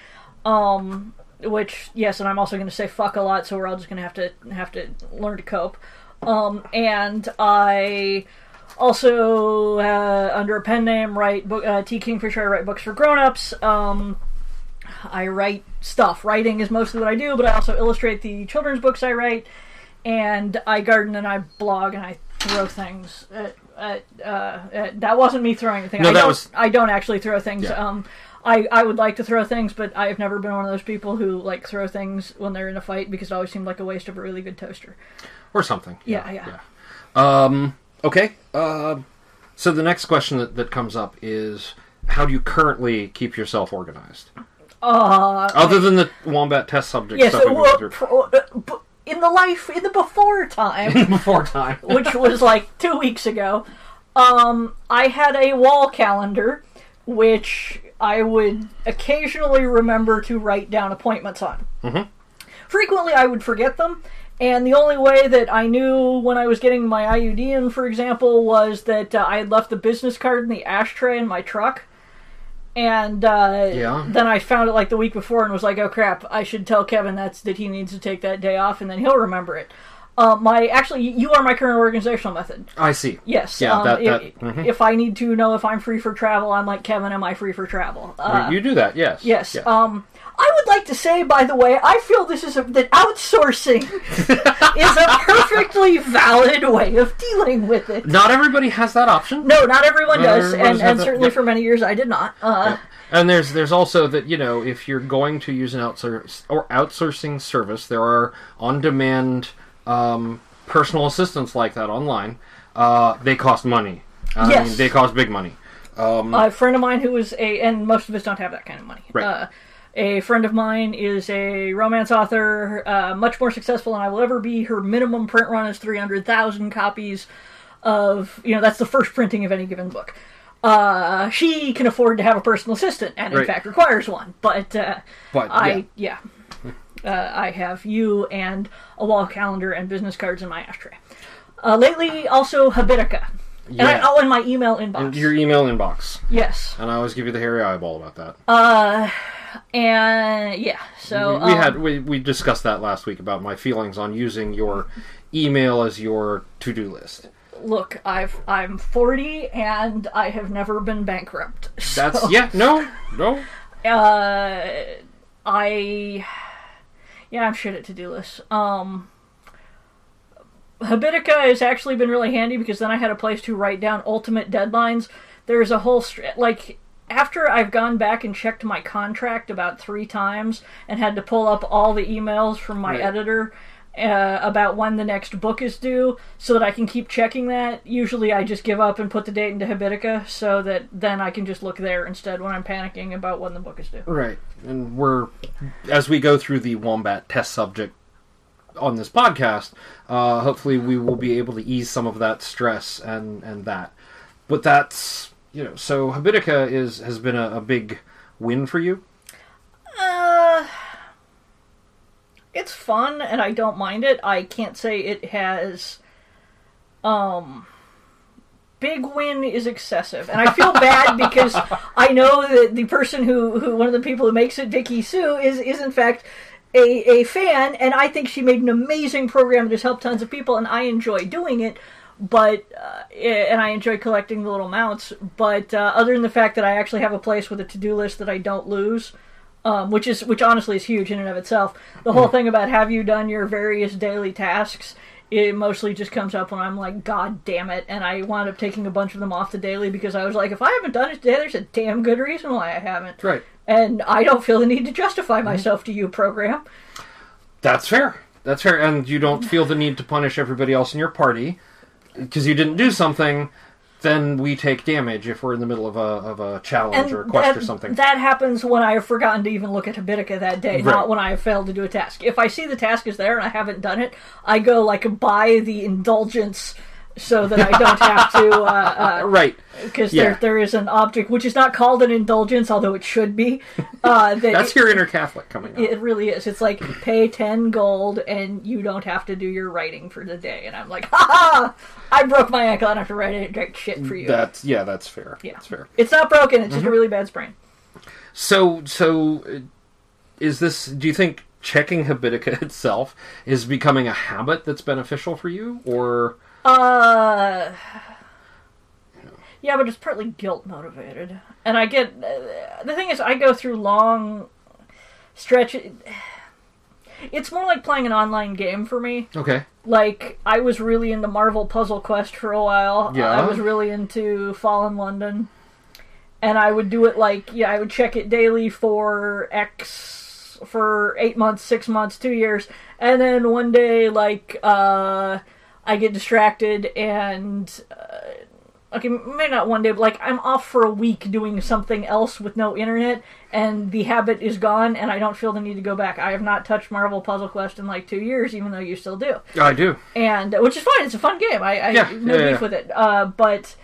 Um, which yes, and I'm also going to say fuck a lot, so we're all just going to have to have to learn to cope. Um, and I also uh, under a pen name write book uh, T Kingfisher. I write books for grown-ups. Um, I write stuff. Writing is mostly what I do, but I also illustrate the children's books I write, and I garden and I blog and I throw things. At, at, uh, at, that wasn't me throwing anything. No, I that don't, was- I don't actually throw things. Yeah. Um, I, I would like to throw things, but I've never been one of those people who like throw things when they're in a fight because it always seemed like a waste of a really good toaster. or something? Yeah, yeah. Um, okay. Uh, so the next question that, that comes up is how do you currently keep yourself organized? Uh, Other than the wombat test subject yeah. stuff So we uh, went through pro- b- in the life in the before time. before time. which was like two weeks ago, um, I had a wall calendar, which I would occasionally remember to write down appointments on. Mhm. Frequently, I would forget them, and the only way that I knew when I was getting my IUD in, for example, was that uh, I had left the business card in the ashtray in my truck. And uh, Yeah. then I found it like the week before and was like, "Oh crap! I should tell Kevin that's that he needs to take that day off, and then he'll remember it." Uh, my actually, you are my current organizational method. I see. Yes. Yeah, um, that- if, that- mhm. if I need to know if I'm free for travel, I'm like Kevin. Am I free for travel? Uh, you do that, yes. yes. Yeah. Um, I would like to say, by the way, I feel this is a, that outsourcing is a perfectly valid way of dealing with it. Not everybody has that option. No, not everyone Not does, and, and certainly Yep. for many years I did not. Uh, And there's there's also that you know if you're going to use an outsource or outsourcing service, there are on-demand um, personal assistants like that online. Uh, they cost money. I Yes. mean, they cost big money. a friend of mine who is a, and most of us don't have that kind of money. Right. Uh, a friend of mine is a romance author, uh, much more successful than I will ever be. Her minimum print run is 300,000 copies of, you know, that's the first printing of any given book. Uh, she can afford to have a personal assistant, and in Right. fact requires one. But, uh, But I, yeah. yeah. Uh, I have you and a wall calendar and business cards in my ashtray. Uh, lately, also Habitica. And I, Yeah. oh, in my email inbox. your email inbox, yes. and I always give you the hairy eyeball about that. Uh, and yeah, so we, we um, had we, we discussed that last week about my feelings on using your email as your to-do list. look, I've I'm 40 and I have never been bankrupt. That's yeah, no, no. uh, I yeah, I'm shit at to do lists. Um, Habitica has actually been really handy because then I had a place to write down ultimate deadlines. There's a whole str- like after I've gone back and checked my contract about three times and had to pull up all the emails from my Right. editor uh, about when the next book is due so that I can keep checking that. Usually I just give up and put the date into Habitica so that then I can just look there instead when I'm panicking about when the book is due. Right. And we're, as we go through the Wombat test subject on this podcast, uh, hopefully we will be able to ease some of that stress and, and that. But that's, you know, so Habitica is, has been a, a big win for you. Uh, it's fun and I don't mind it. I can't say it has um big win is excessive. And I feel bad because I know that the person who, who one of the people who makes it, Vicky Hsu, is is in fact a, a fan and I think she made an amazing program that has helped tons of people and I enjoy doing it. But uh, and I enjoy collecting the little mounts. But uh, other than the fact that I actually have a place with a to do list that I don't lose, um, which is which honestly is huge in and of itself. The whole thing about have you done your various daily tasks? It mostly just comes up when I'm like, God damn it, and I wound up taking a bunch of them off the daily because I was like, if I haven't done it today, there's a damn good reason why I haven't, Right. and I don't feel the need to justify myself to you, program. That's fair. That's fair. And you don't feel the need to punish everybody else in your party because you didn't do something. Then we take damage if we're in the middle of a, of a challenge or a quest that, or something. that happens when I have forgotten to even look at Habitica that day, Right. not when I have failed to do a task. If I see the task is there and I haven't done it, I go like buy the indulgence so that I don't have to. Uh, uh, right. because Yeah. there there is an object which is not called an indulgence, although it should be. Uh, that That's it, your inner Catholic coming out. it really is. It's like pay ten gold and you don't have to do your writing for the day. And I'm like, ha ha! I broke my ankle. I don't have to write any direct shit for you. That's yeah, that's fair. Yeah. That's fair. it's not broken. It's just Mm-hmm. a really bad sprain. So so uh, is this do you think checking Habitica itself is becoming a habit that's beneficial for you or Uh. Yeah, but it's partly guilt motivated, and I get uh, the thing is I go through long stretches. It's more like playing an online game for me. okay. like I was really into Marvel Puzzle Quest for a while. Yeah. I was really into Fallen London. And I would do it like yeah, I would check it daily for X for eight months, six months, two years, and then one day like uh I get distracted and uh, okay, maybe not one day, but like I'm off for a week doing something else with no internet, and the habit is gone, and I don't feel the need to go back. I have not touched Marvel Puzzle Quest in like two years, even though you still do I do. and which is fine. It's a fun game. I, I Yeah, no yeah, beef yeah. with it. Uh, but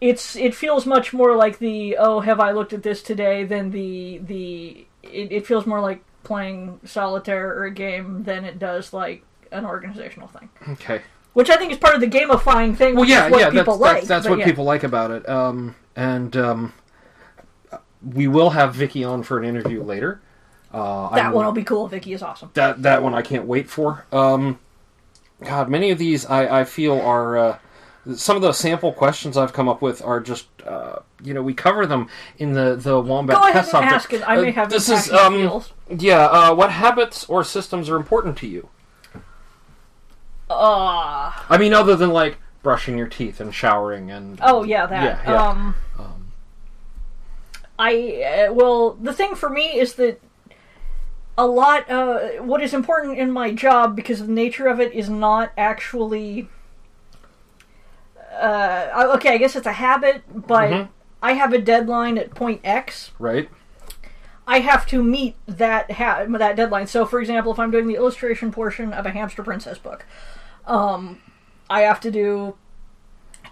it's it feels much more like the oh have I looked at this today than the the it, it feels more like playing solitaire or a game than it does like an organizational thing. Okay. Which I think is part of the gamifying thing. Well, which yeah, yeah, that's like. that's, that's what yeah. people like about it. Um, and um, we will have Vicky on for an interview later. Uh, That I'm- one will be cool. Vicky is awesome. that that one I can't wait for. Um, God, many of these I, I feel are uh, some of the sample questions I've come up with are just uh, you know we cover them in the the wombat Go ahead test and subject. ask it. I may Uh, have this this is um yeah. Uh, what habits or systems are important to you? Uh, I mean, other than like brushing your teeth and showering and oh yeah, that. Yeah, yeah. Um, I uh, well, the thing for me is that a lot. Uh, what is important in my job because of the nature of it is not actually. Uh, okay, I guess it's a habit, but Mhm. I have a deadline at point X. right. I have to meet that ha- that deadline. So, for example, if I'm doing the illustration portion of a Hamster Princess book, um, I have to do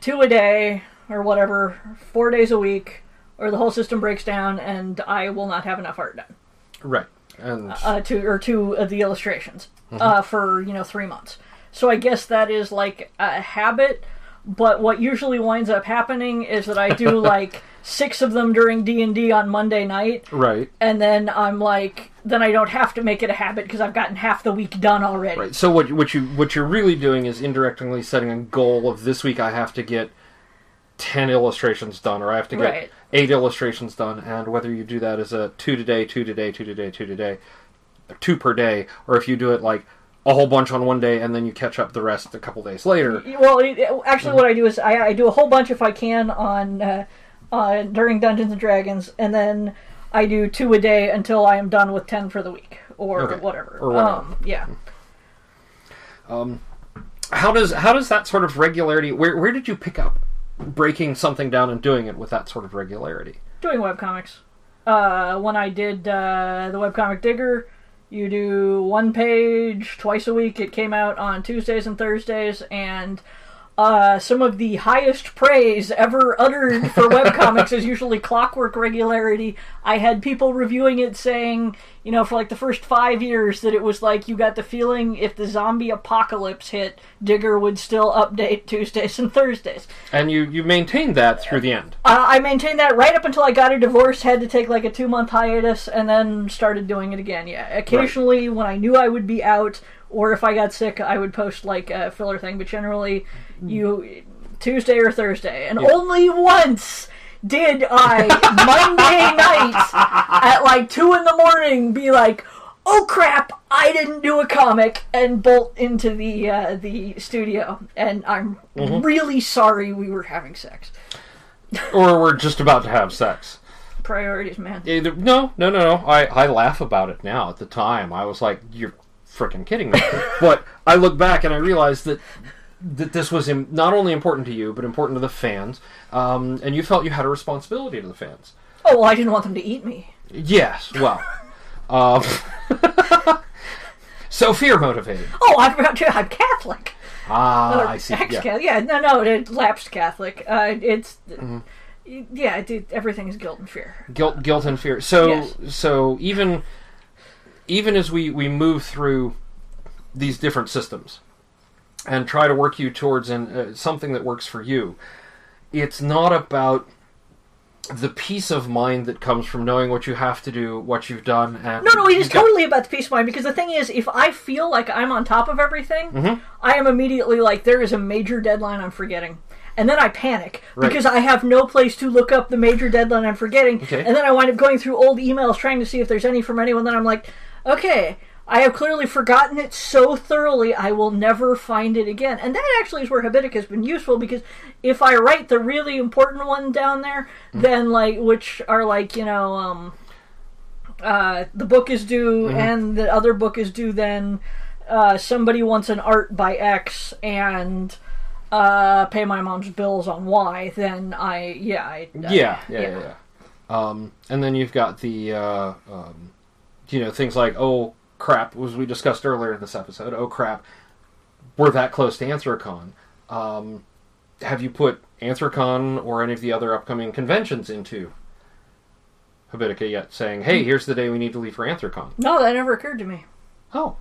two a day or whatever, four days a week, or the whole system breaks down, and I will not have enough art done Right. And uh, to or two of the illustrations uh, for you know three months. So I guess that is like a habit. But what usually winds up happening is that I do like six of them during D and D on Monday night, right. and then I'm like, then I don't have to make it a habit because I've gotten half the week done already. Right. So what what you what you're really doing is indirectly setting a goal of this week I have to get ten illustrations done, or I have to get Right. eight illustrations done, and whether you do that as a two today, two today, two today, two today, two per day, or if you do it like a whole bunch on one day and then you catch up the rest a couple days later. Well, it, actually, what I do is I, I do a whole bunch if I can on uh, uh, during Dungeons and Dragons, and then I do two a day until I am done with ten for the week or Okay. whatever. Or whatever. Um, yeah. How does how does that sort of regularity? Where where did you pick up breaking something down and doing it with that sort of regularity? doing webcomics. Uh, when I did uh, the webcomic Digger, you do one page twice a week. It came out on Tuesdays and Thursdays, and uh, some of the highest praise ever uttered for webcomics is usually clockwork regularity. I had people reviewing it saying, you know, for like the first five years, that it was like you got the feeling if the zombie apocalypse hit, Digger would still update Tuesdays and Thursdays. And you you maintained that through the end. Uh, I maintained that right up until I got a divorce, had to take like a two month hiatus, and then started doing it again. Yeah, occasionally when I knew I would be out, or if I got sick, I would post like a filler thing. But generally, you Tuesday or Thursday, and only once did I Monday night at like two in the morning be like. Oh crap! I didn't do a comic and bolt into the uh, the studio, and I'm really sorry we were having sex. Or we're just about to have sex. Priorities, man. Either, no, no, no, no. I, I laugh about it now. At the time, I was like, "You're freaking kidding me!" but I look back and I realized that that this was Im- not only important to you, but important to the fans. Um, and you felt you had a responsibility to the fans. Oh well, I didn't want them to eat me. Yes. Well. um, so fear motivated. Oh, I forgot to. I'm Catholic. Ah, I see. Yeah. Yeah. no, no, it lapsed Catholic. Uh, it's Mm-hmm. yeah, it- everything is guilt and fear. guilt guilt and fear so Yes. so even even as we we move through these different systems and try to work you towards an, uh, something that works for you it's not about the peace of mind that comes from knowing what you have to do what you've done and No, no, it is got- totally about the peace of mind because the thing is, if I feel like I'm on top of everything, Mm-hmm. I am immediately like, there is a major deadline I'm forgetting. And then I panic Right. because I have no place to look up the major deadline I'm forgetting. Okay. And then I wind up going through old emails trying to see if there's any from anyone. Then I'm like, okay, I have clearly forgotten it so thoroughly I will never find it again. And that actually is where Habitica has been useful because if I write the really important one down there, Mm. then like which are like you know um, uh, the book is due Mm-hmm. and the other book is due then uh, somebody wants an art by X and uh, pay my mom's bills on Y, then I yeah I uh, yeah, yeah, yeah, yeah. Um, and then you've got the, uh, um, you know, things like, oh crap, as we discussed earlier in this episode, oh crap, we're that close to Anthrocon. Um, have you put Anthrocon or any of the other upcoming conventions into Habitica yet, saying, hey, here's the day we need to leave for Anthrocon? No, that never occurred to me. Oh,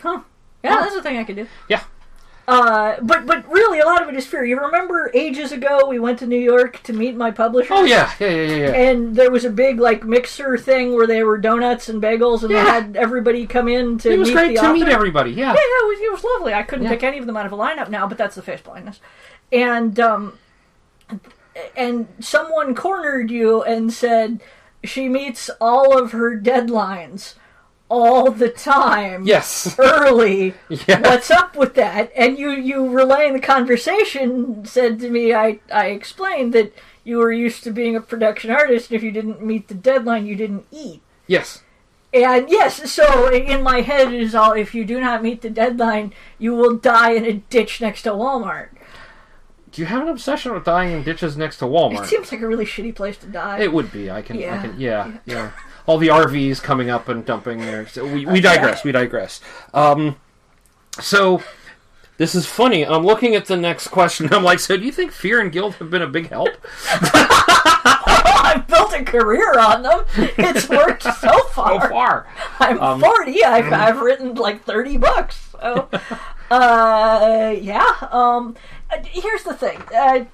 Huh? Yeah, that's a thing I could do. yeah. Uh, but but really, a lot of it is fear. You remember ages ago we went to New York to meet my publisher. Oh yeah, yeah, yeah, yeah. yeah. And there was a big like mixer thing where they were donuts and bagels, and Yeah. they had everybody come in to it was meet great to meet everybody. Yeah. Yeah, yeah, it was, it was lovely. I couldn't Yeah. pick any of them out of a lineup now, but that's the face blindness. And um, and someone cornered you and said she meets all of her deadlines all the time Yes. early. Yeah. What's up with that? And you you relaying the conversation said to me, I I explained that you were used to being a production artist, and if you didn't meet the deadline, you didn't eat. Yes. And yes, so in my head it is all if you do not meet the deadline, you will die in a ditch next to Walmart. Do you have an obsession with dying in ditches next to Walmart? It seems like a really shitty place to die. It would be. I can. I Yeah. Yeah. Yeah. All the RVs coming up and dumping there. So we, we digress. We digress. Um, so this is funny. I'm looking at the next question. I'm like, so do you think fear and guilt have been a big help? I've built a career on them. It's worked so far. So far. I'm Um, 40. I've, I've written like 30 books. So, uh, yeah. Um, uh, here's the thing. Uh,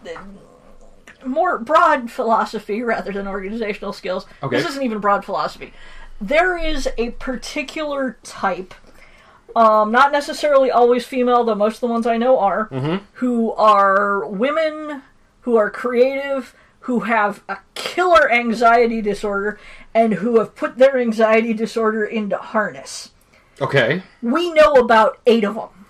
more broad philosophy rather than organizational skills. Okay. This isn't even broad philosophy. There is a particular type, um, not necessarily always female, though most of the ones I know are, who are women who are creative, who have a killer anxiety disorder, and who have put their anxiety disorder into harness. Okay. We know about eight of them.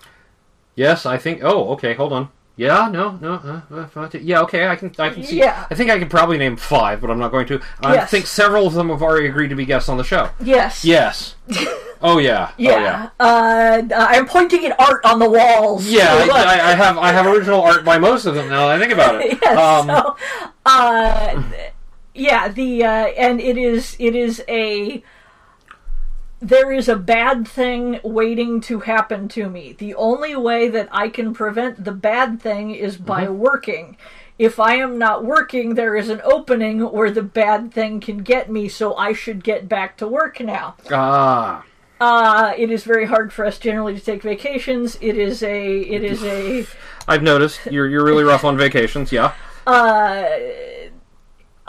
Yes, I think. Oh, okay. Hold on. Yeah, no, no. Uh, uh, five, two- yeah, okay. I can. I can see. Yeah. I think I can probably name five, but I'm not going to. I Yes. think several of them have already agreed to be guests on the show. Yes. Yes. Oh yeah. Yeah. Oh, yeah. Uh, I'm pointing at art on the walls. Yeah, I, Look. I, I have I have original art by most of them now. that I think about it. yes. Um, so, uh, yeah, the uh, and it is it is a there is a bad thing waiting to happen to me. The only way that I can prevent the bad thing is by Mm-hmm. working. If I am not working, there is an opening where the bad thing can get me, so I should get back to work now. ah, Uh, it is very hard for us generally to take vacations. It is a it is a I've noticed you're you're really rough on vacations. Yeah. uh,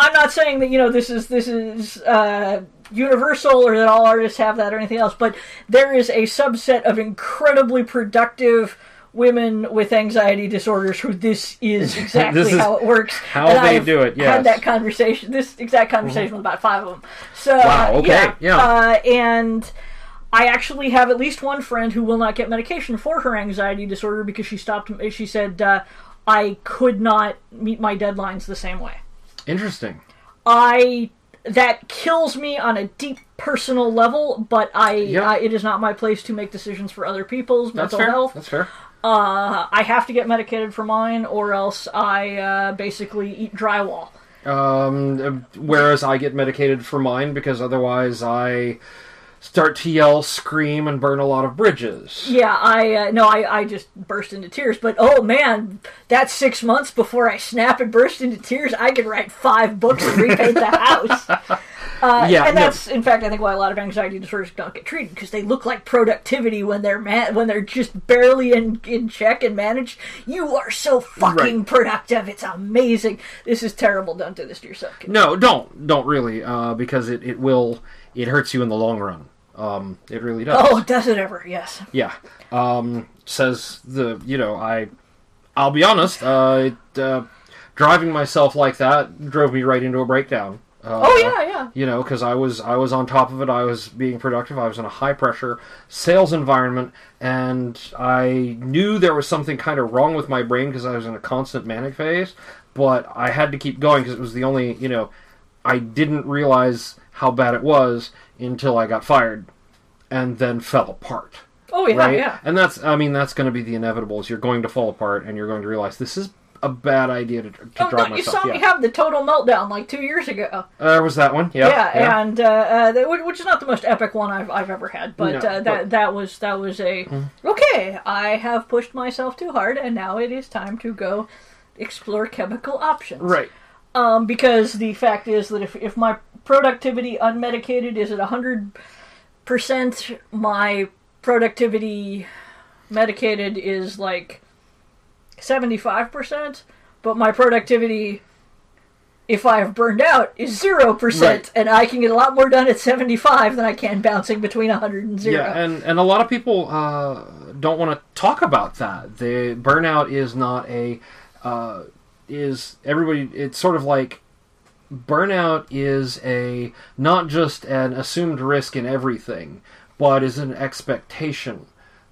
I'm not saying that you know this is this is uh, universal or that all artists have that or anything else, but there is a subset of incredibly productive women with anxiety disorders who this is exactly This is how it works. how And they I've do it, yes. Mm-hmm. Had that conversation, this exact conversation with about five of them. So Wow, uh, okay, yeah, yeah. Uh, and. I actually have at least one friend who will not get medication for her anxiety disorder because she stopped. She said, uh, "I could not meet my deadlines the same way." Interesting. I that kills me on a deep personal level, but I Yeah. uh, it is not my place to make decisions for other people's That's mental fair. health. That's fair. Uh, I have to get medicated for mine, or else I uh, basically eat drywall. Um, whereas I get medicated for mine because otherwise I start to yell, scream, and burn a lot of bridges. Yeah, I uh, no, I, I just burst into tears. But oh man, that's six months before I snap and burst into tears. I could write five books and repaint the house. Uh, Yeah, and no. that's in fact I think why a lot of anxiety disorders don't get treated because they look like productivity when they're when they're just barely in in check and managed. You are so fucking Right. productive. It's amazing. This is terrible. Don't do this to yourself. kid. No, don't, don't really, uh, because it, it will, it hurts you in the long run. Um, it really does. Oh, does it ever? Yes. Yeah. Um, says the, you know, I, I'll be honest, uh, it, uh, driving myself like that drove me right into a breakdown. Uh, Oh yeah, yeah. You know, because I was I was on top of it. I was being productive. I was in a high pressure sales environment, and I knew there was something kind of wrong with my brain because I was in a constant manic phase. But I had to keep going because it was the only you know. I didn't realize how bad it was until I got fired, and then fell apart Oh yeah, right? yeah. And that's, I mean, that's going to be the inevitable. Is you're going to fall apart, and you're going to realize this is a bad idea to, to Oh, drive no, you myself. saw yeah. me have the total meltdown like two years ago. uh, there was that one. Yeah, yeah, and uh, uh, which is not the most epic one I've, I've ever had, but, No, uh, that but- Mm-hmm. that was that was a okay. I have pushed myself too hard, and now it is time to go explore chemical options. right. Um, because the fact is that if if my productivity unmedicated is at hundred percent, my productivity medicated is like 75%, but my productivity, if I have burned out, is 0%, Right. and I can get a lot more done at 75 than I can bouncing between 100 and 0. Yeah, and and a lot of people uh, don't want to talk about that. The burnout is not a uh, is everybody. It's sort of like burnout is a not just an assumed risk in everything, but is an expectation,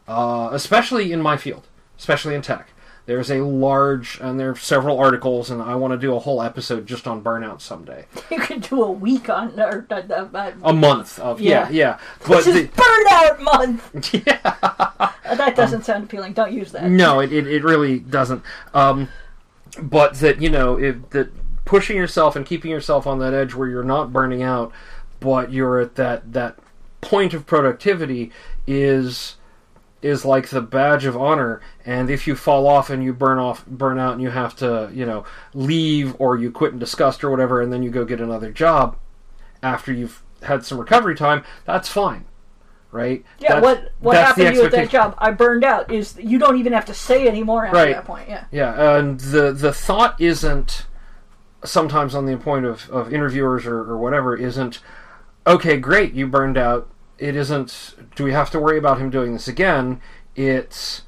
uh, especially in my field, especially in tech. There's a large, and there are several articles, and I want to do a whole episode just on burnout someday. You could do a week on, or uh, uh, uh, A month of yeah, Yeah. yeah. But this is the, burnout month! yeah. That doesn't sound appealing. Don't use that. No, it, it, it really doesn't. Um, but that you know, if, that pushing yourself and keeping yourself on that edge where you're not burning out, but you're at that that point of productivity is is like the badge of honor. And if you fall off and you burn off, burn out, and you have to you know leave or you quit in disgust or whatever, and then you go get another job after you've had some recovery time, that's fine. Right? Yeah, That's- what what happened to you at that job? I burned out. Is you don't even have to say anymore after Right. that point. Yeah. Yeah, and the the thought isn't sometimes on the point of, of interviewers or, or whatever isn't okay, great, you burned out. It isn't do we have to worry about him doing this again? It's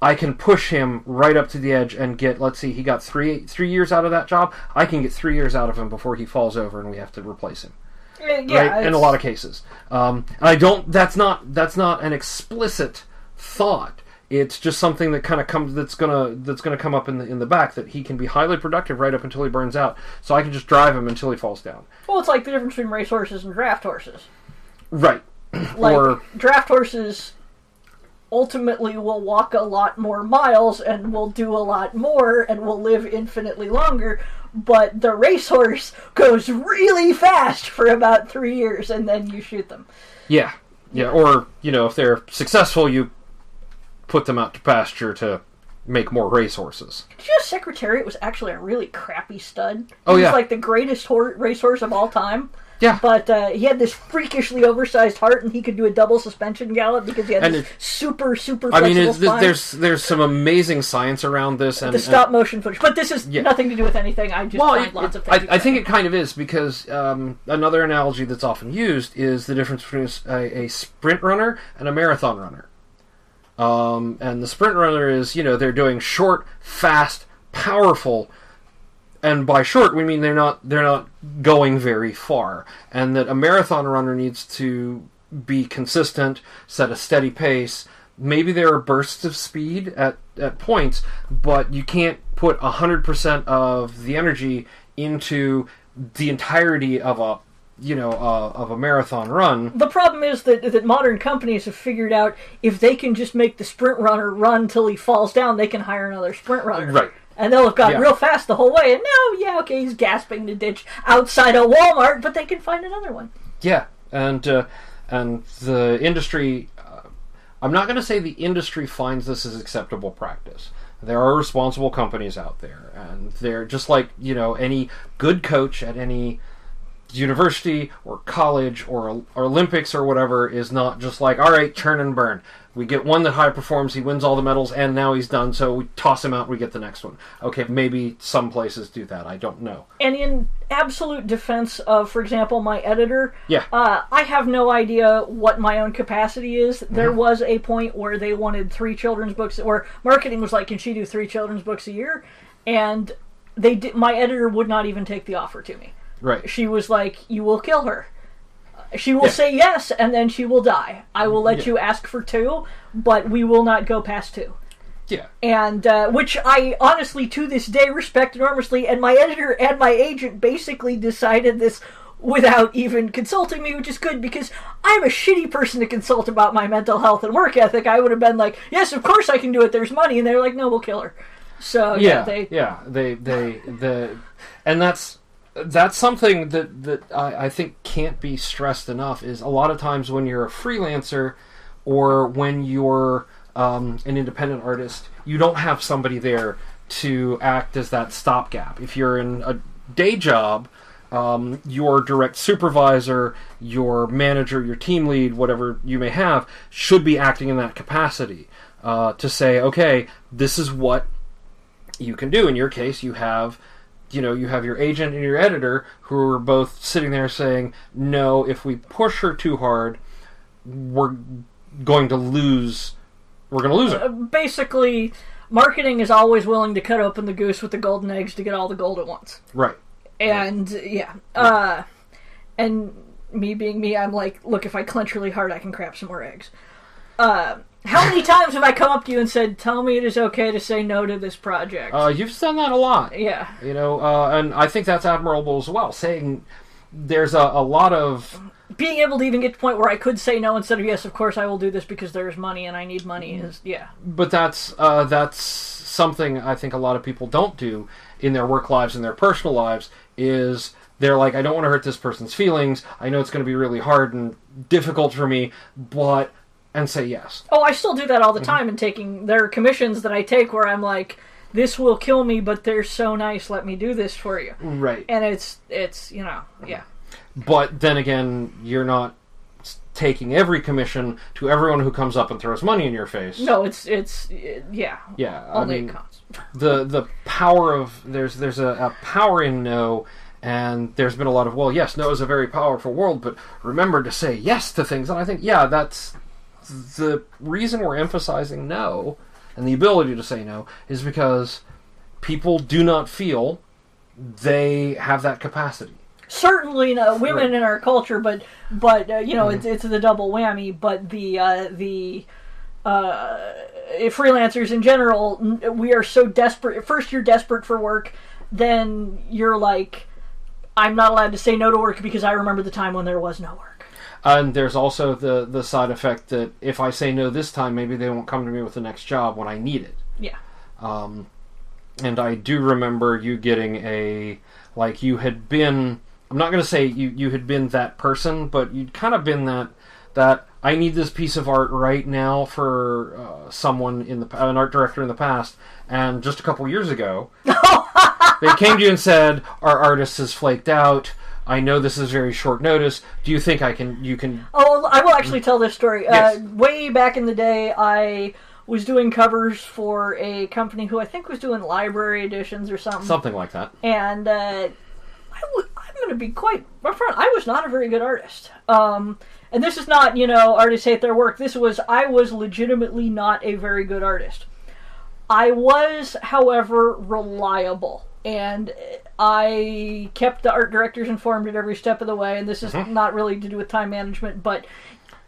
I can push him right up to the edge and get let's see, he got three three years out of that job. I can get three years out of him before he falls over and we have to replace him Yeah, right? In a lot of cases, um, and I don't. That's not that's not an explicit thought. It's just something that kind of comes that's gonna that's gonna come up in the in the back that he can be highly productive right up until he burns out. So I can just drive him until he falls down. Well, it's like the difference between race horses and draft horses. Right. Like Or- draft horses ultimately will walk a lot more miles and will do a lot more and will live infinitely longer. But the racehorse goes really fast for about three years and then you shoot them. Yeah. Yeah. Or you know, if they're successful, you put them out to pasture to make more racehorses. Did you know Secretariat was actually a really crappy stud? He Oh, was yeah. like the greatest hor- racehorse of all time. Yeah. But uh, he had this freakishly oversized heart, and he could do a double suspension gallop because he had And this it- super, super I mean, spine. there's there's some amazing science around this, and the stop motion footage. But this is Yeah. nothing to do with anything. I just Well, find it- lots it- of I. I think it kind of is because um, another analogy that's often used is the difference between a, a sprint runner and a marathon runner. Um, and the sprint runner is, you know, they're doing short, fast, powerful, and by short we mean they're not they're not going very far. And that a marathon runner needs to be consistent, set a steady pace. Maybe there are bursts of speed at, at points, but you can't put hundred percent of the energy into the entirety of a you know uh, of a marathon run. The problem is that that modern companies have figured out if they can just make the sprint runner run till he falls down, they can hire another sprint runner. Right. And they'll have gotten Yeah. real fast the whole way. And now, yeah, okay, he's gasping to ditch outside a Walmart, but they can find another one. Yeah, and uh, and the industry. Uh, I'm not going to say the industry finds this as acceptable practice. There are responsible companies out there, and they're just like you know any good coach at any university or college or, or Olympics or whatever is not just like all right, churn and burn. We get one that high performs, he wins all the medals, and now he's done. So we toss him out, we get the next one. Okay, maybe some places do that. I don't know. And in absolute defense of, for example, my editor, Yeah. uh, I have no idea what my own capacity is. Mm-hmm. There was a point where they wanted three children's books, where marketing was like, "Can she do three children's books a year?" And they did. My editor would not even take the offer to me. Right. She was like, "You will kill her." She will Yeah. say yes, and then she will die. I will let Yeah. you ask for two, but we will not go past two Yeah. and uh, which I honestly to this day respect enormously. And my editor and my agent basically decided this without even consulting me, which is good because I'm a shitty person to consult about my mental health and work ethic. I would have been like, "Yes, of course I can do it. There's money," and they're like, "No, we'll kill her." So yeah, yeah, they yeah, they, they, the, and that's that's something that that I, I think can't be stressed enough. Is a lot of times when you're a freelancer or when you're um, an independent artist, you don't have somebody there to act as that stopgap. If you're in a day job. Um, your direct supervisor, your manager, your team lead, whatever you may have, should be acting in that capacity. uh, to say, okay, this is what you can do. In your case, you have you know you have your agent and your editor who are both sitting there saying no if we push her too hard we're going to lose we're going to lose Uh, her Basically, marketing is always willing to cut open the goose with the golden eggs to get all the gold at once. right And yeah, uh, and me being me, I'm like, look, if I clench really hard, I can crap some more eggs. Uh, how many times have I come up to you and said, "Tell me it is okay to say no to this project"? uh, you've done that a lot yeah, you know uh, and i think that's admirable as well saying there's a, a lot of being able to even get to the point where I could say no instead of yes, of course I will do this because there's money and I need money is yeah. but that's uh, that's something I think a lot of people don't do in their work lives and their personal lives is they're like I don't want to hurt this person's feelings. I know it's going to be really hard and difficult for me, but and say yes. Oh, I still do that all the mm-hmm. time in taking there are commissions that I take where I'm like, this will kill me, but they're so nice. Let me do this for you. Right. And it's it's you know yeah. But then again, you're not taking every commission to everyone who comes up and throws money in your face. No, it's it's it, yeah. Yeah, I Only mean it the the power of there's there's a, a power in no and there's been a lot of well yes no is a very powerful world but remember to say yes to things and i think yeah that's the reason we're emphasizing no and the ability to say no is because people do not feel they have that capacity Certainly, no, women Right. in our culture, but but uh, you know it's it's the double whammy. But the uh, the uh, freelancers in general, we are so desperate. First, you're desperate for work, then you're like, I'm not allowed to say no to work because I remember the time when there was no work. And there's also the the side effect that if i say no this time maybe they won't come to me with the next job when i need it Yeah. Um, and I do remember you getting a like you had been. I'm not going to say you you had been that person, but you'd kind of been that that I need this piece of art right now for uh, someone in the an art director in the past, and just a couple years ago, they came to you and said our artist has flaked out. I know this is very short notice. Do you think I can? You can? Oh, I will actually tell this story. Yes. Uh, way back in the day, I was doing covers for a company who I think was doing library editions or something. Something like that. and uh, I w- I'm going to be quite upfront. I was not a very good artist. Um, and this is not, you know, artists hate their work. This was, I was legitimately not a very good artist. I was, however, reliable. And I kept the art directors informed at every step of the way. And this is mm-hmm. not really to do with time management, but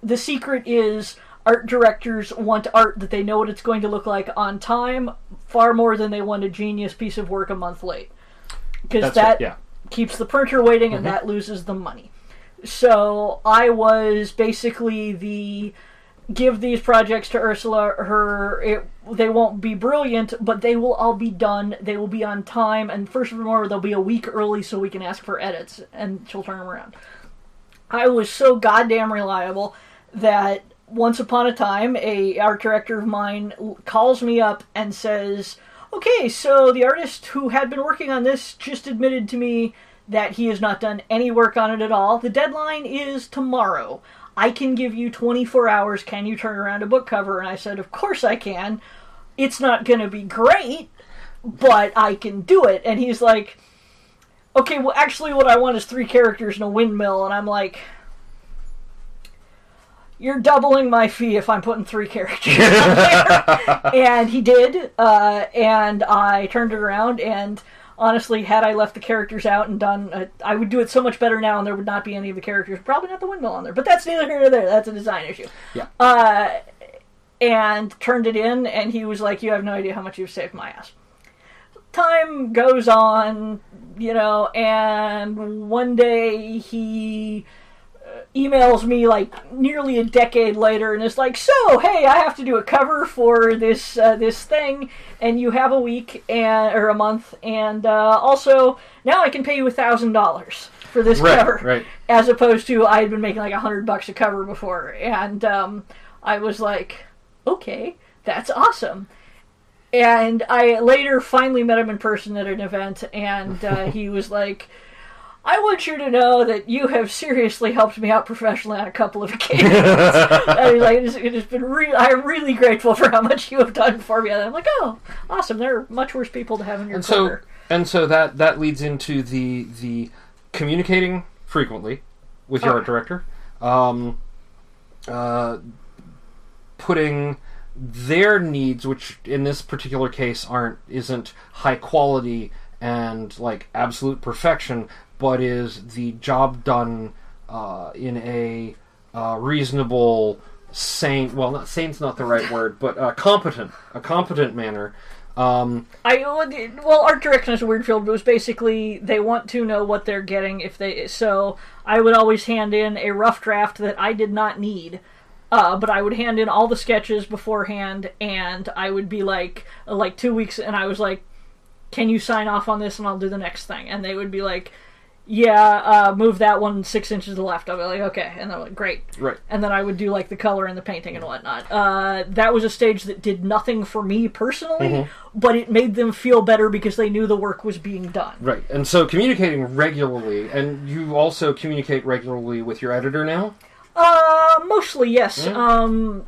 the secret is art directors want art that they know what it's going to look like on time far more than they want a genius piece of work a month late because that it. Yeah. keeps the printer waiting and mm-hmm. that loses the money so i was basically the give these projects to ursula her it, they won't be brilliant but they will all be done they will be on time and first of all they'll be a week early so we can ask for edits and she'll turn them around I was so goddamn reliable that once upon a time, a art director of mine calls me up and says, "Okay, so the artist who had been working on this just admitted to me that he has not done any work on it at all. The deadline is tomorrow. I can give you 24 hours. Can you turn around a book cover?" And I said, "Of course I can. It's not going to be great, but I can do it." And he's like, okay, well, actually, what I want is three characters and a windmill, and I'm like, you're doubling my fee if I'm putting three characters. there." and he did, uh, and I turned it around, and honestly, had I left the characters out and done, uh, I would do it so much better now, and there would not be any of the characters, probably not the windmill on there, but that's neither here nor there. That's a design issue. Yeah. Uh, and turned it in, and he was like, "You have no idea how much you've saved my ass." Time goes on, you know, and one day he emails me like nearly a decade later and is like, "So, hey, I have to do a cover for this uh, this thing, and you have a week and or a month, and uh, also now I can pay you a thousand dollars for this Right, cover, right. as opposed to I had been making like a hundred bucks a cover before, and um, I was like, okay, that's awesome. And I later finally met him in person at an event, and uh, he was like, I want you to know that you have seriously helped me out professionally on a couple of occasions. I like, it has, it has been re- I'm really grateful for how much you have done for me. And I'm like, oh, awesome. There are much worse people to have in your and so corner. and so that that leads into the the communicating frequently with your art director um uh putting their needs which in this particular case aren't isn't high quality and like absolute perfection but is the job done uh, in a uh, reasonable sane well not sane's not the right word but uh, competent a competent manner um, I well, art direction is a weird field, but it was basically they want to know what they're getting if they. So I would always hand in a rough draft that I did not need, uh, but I would hand in all the sketches beforehand, and I would be like, like two weeks, and I was like, "Can you sign off on this, and I'll do the next thing?" And they would be like. Yeah, uh, move that one six inches to the left. I'll be like, okay, and they're like, great. right and then I would do like the color and the painting and whatnot. Uh, that was a stage that did nothing for me personally, Mm-hmm. but it made them feel better because they knew the work was being done. Right, and so communicating regularly, and you also communicate regularly with your editor now. Uh, mostly yes. Yeah. Um,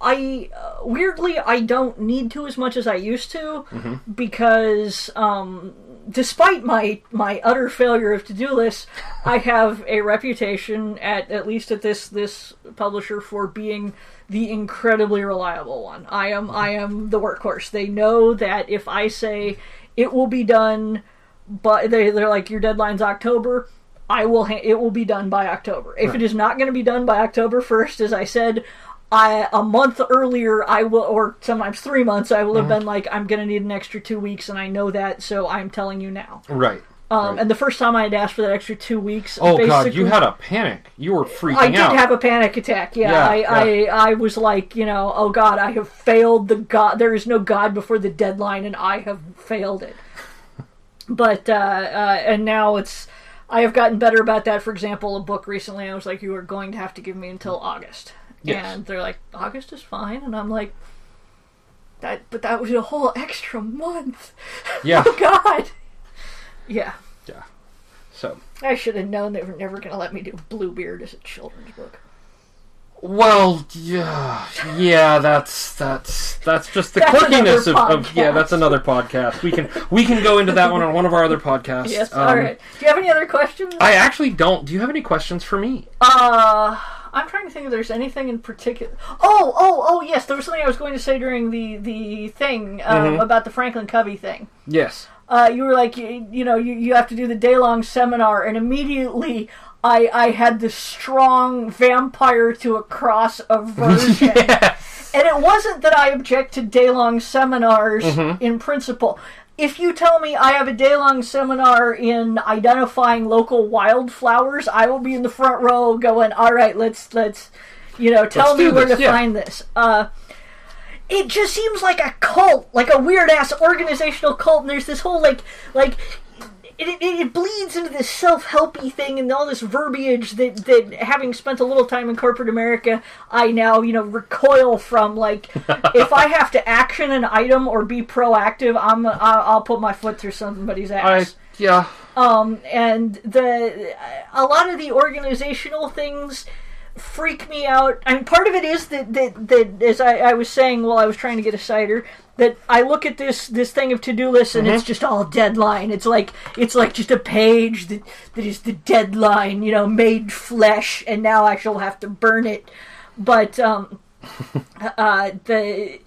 I uh, weirdly I don't need to as much as I used to Mm-hmm. because um, despite my my utter failure of to do lists, I have a reputation at at least at this this publisher for being the incredibly reliable one. I am I am the workhorse. They know that if I say it will be done, but they they're like your deadline's October. I will. Ha- it will be done by October. If it is not going to be done by October first, as I said, I a month earlier I will, or sometimes three months, I will Mm-hmm. have been like, I'm going to need an extra two weeks, and I know that, so I'm telling you now. Right. Um, right. And the first time I had asked for that extra two weeks, oh god, you had a panic. You were freaking out. I did out. have a panic attack. Yeah, Yeah, I, yeah. I, I was like, you know, oh God, I have failed the God. There is no God before the deadline, and I have failed it. But uh, uh, and now it's, I have gotten better about that. For example, a book recently, I was like, you are going to have to give me until August, Yes. and they're like, August is fine, and I'm like, that, but that was a whole extra month. Yeah. oh God. Yeah. yeah. So, I should have known they were never going to let me do Bluebeard as a children's book. well, yeah, yeah. That's that's that's just the That's quirkiness of, of yeah. That's another podcast. We can we can go into that one on one of our other podcasts. Yes. Um, all right. Do you have any other questions? I actually don't. Do you have any questions for me? Uh, I'm trying to think if there's anything in particular. Oh, oh, oh, yes. There was something I was going to say during the the thing um, Mhm. about the Franklin Covey thing. Yes. Uh, you were like, you, you know, you, you have to do the day long seminar, and immediately I I had this strong vampire to a cross aversion. yes. And it wasn't that I object to day long seminars Mm-hmm. in principle. If you tell me I have a day long seminar in identifying local wildflowers, I will be in the front row going, "All right, let's let's you know, tell Let's me where this, to yeah. find this." Uh it just seems like a cult, like a weird ass organizational cult, and there's this whole like like it, it, bleeds into this self-helpy thing and all this verbiage that, that having spent a little time in corporate America, I now, you know, recoil from like if I have to action an item or be proactive, I'm I'll, put my foot through somebody's I ass. yeah. Um, and the a lot of the organizational things freak me out. I mean, part of it is that that, that as I, I was saying while I was trying to get a cider, that I look at this this thing of to do lists and it's just all deadline. It's like it's like just a page that that is the deadline, you know, made flesh, and now I shall have to burn it. But um, uh, the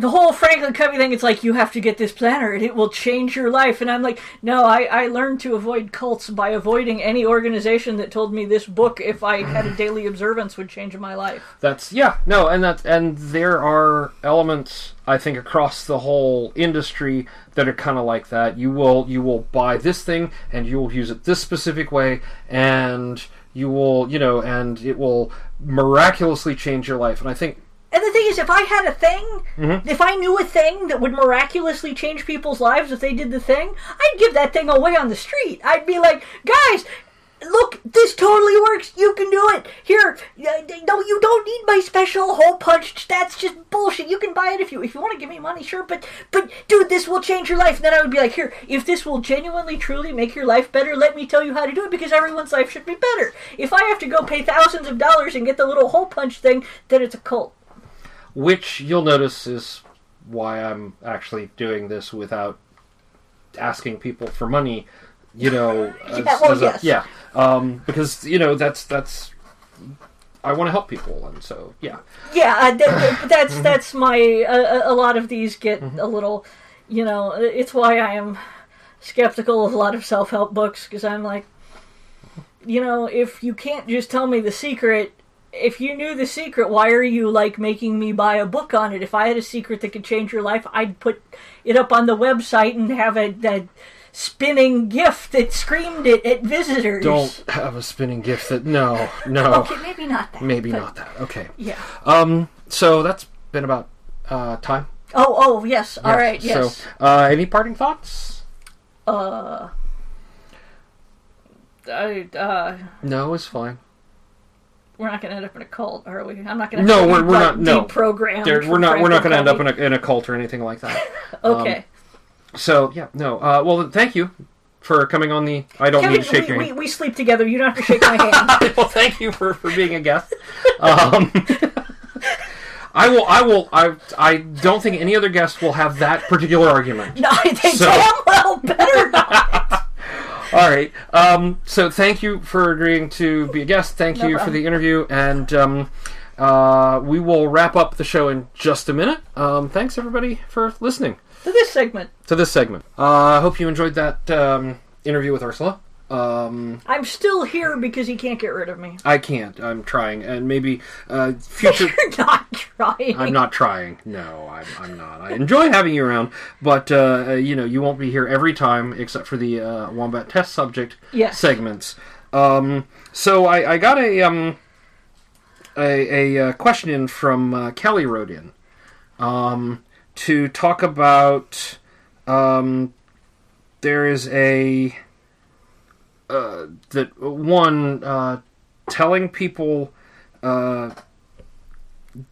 the whole Franklin Covey thing, it's like you have to get this planner and it will change your life. And I'm like, no, I, I learned to avoid cults by avoiding any organization that told me this book, if I had a daily observance, would change my life. That's yeah, no, and that's and there are elements I think across the whole industry that are kind of like that. You will you will buy this thing and you will use it this specific way and you will, you know, and it will miraculously change your life. And I think And the thing is, if I had a thing, mm-hmm. if I knew a thing that would miraculously change people's lives if they did the thing, I'd give that thing away on the street. I'd be like, guys, look, this totally works. You can do it. Here, no, you don't need my special hole punch. That's just bullshit. You can buy it if you if you want to give me money, sure. But but dude, this will change your life. And then I would be like, here, if this will genuinely, truly make your life better, let me tell you how to do it because everyone's life should be better. If I have to go pay thousands of dollars and get the little hole punch thing, then it's a cult. Which you'll notice is why I'm actually doing this without asking people for money. You know, as- Yeah, well, a- yes. yeah, um, because you know that's that's I want to help people, and so yeah, Yeah, uh, th- th- that's that's my uh, a lot of these get a little, you know, it's why I am skeptical of a lot of self help books because I'm like, you know, if you can't just tell me the secret. If you knew the secret, why are you like making me buy a book on it? If I had a secret that could change your life, I'd put it up on the website and have a, a spinning gift that screamed it at visitors. don't have a spinning gift that no no Okay, maybe not that. maybe but- not that okay. Yeah. Um, so that's been about uh, time. Oh, oh, yes. All right. Yes. So, uh, any parting thoughts? Uh, I, uh, No, it's fine. We're not going to end up in a cult, are we? I'm not going to. No, we're- we're not- no. Deprogrammed. There, we're not. We're not going to end up in a, in a cult or anything like that. Covey. Okay. So yeah, no. Uh, well, thank you for coming on the. I don't Kevin, need to shake we, your we, hand. we sleep together. You don't have to shake my hand. well, thank you for, for being a guest. Um, I will. I will. I. I don't think any other guest will have that particular argument. no, I think So- damn well better not. All right. Um, so thank you for agreeing to be a guest. Thank No you for the interview, and um, uh, we will wrap up the show in just a minute. Um, thanks everybody for listening to this segment, to this segment. Uh, I hope you enjoyed that um, interview with Ursula. Um, I'm still here because he can't get rid of me. I can't. I'm trying, and maybe uh, future. You're not trying. I'm not trying. No, I'm, I'm not. I enjoy having you around, but uh, uh, you know, you won't be here every time except for the uh, wombat test subject Yes. segments. Um, so I, I got a um, a, a, uh question in from uh, Kelly wrote in um, to talk about um, there is a uh, that one uh, telling people uh,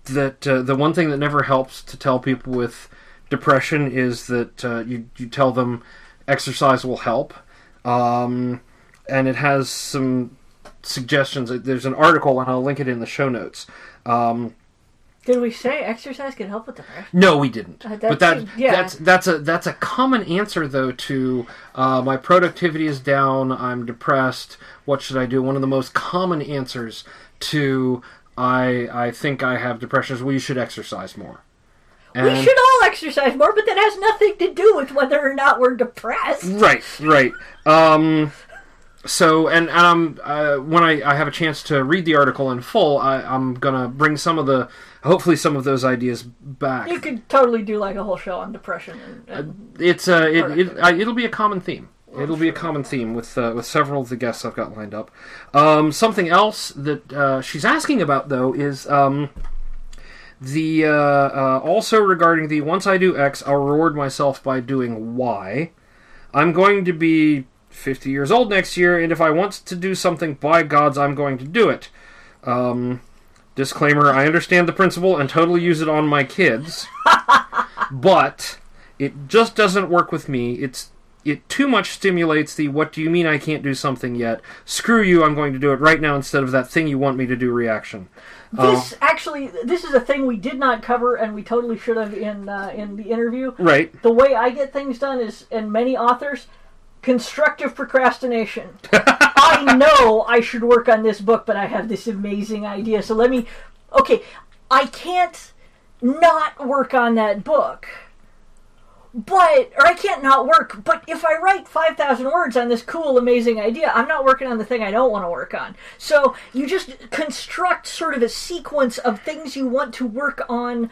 that uh, the one thing that never helps to tell people with depression is that uh, you you tell them exercise will help, um, and it has some suggestions. There's an article, and I'll link it in the show notes. Um, Did we say exercise can help with depression? no, we didn't. Uh, but that yeah. that's that's a that's a common answer though to uh, my productivity is down. I'm depressed. What should I do? One of the most common answers to I I think I have depression is well you should exercise more. We should all exercise more, but that has nothing to do with whether or not we're depressed. Right, right. Um, so, and um, uh, when I, I have a chance to read the article in full, I, I'm gonna bring some of the, hopefully, some of those ideas back. You could totally do like a whole show on depression. And, and It's uh, it, it, uh, it'll be a common theme. It'll be a common theme with uh, with several of the guests I've got lined up. Um, something else that uh, she's asking about though is um, the uh, uh, also regarding the once I do X, I'll reward myself by doing Y. I'm going to be 50 years old next year, and if I want to do something, by gods, I'm going to do it. Um, disclaimer: I understand the principle and totally use it on my kids, but it just doesn't work with me. It's it too much stimulates the "What do you mean I can't do something yet?" Screw you! I'm going to do it right now instead of that thing you want me to do reaction. this actually, this is a thing we did not cover, and we totally should have in uh, in the interview. Right. The way I get things done is, and many authors, constructive procrastination. I know I should work on this book, but I have this amazing idea. So let me. Okay, I can't not work on that book. But, or I can't not work, but if I write 5,000 words on this cool, amazing idea, I'm not working on the thing I don't want to work on. So you just construct sort of a sequence of things you want to work on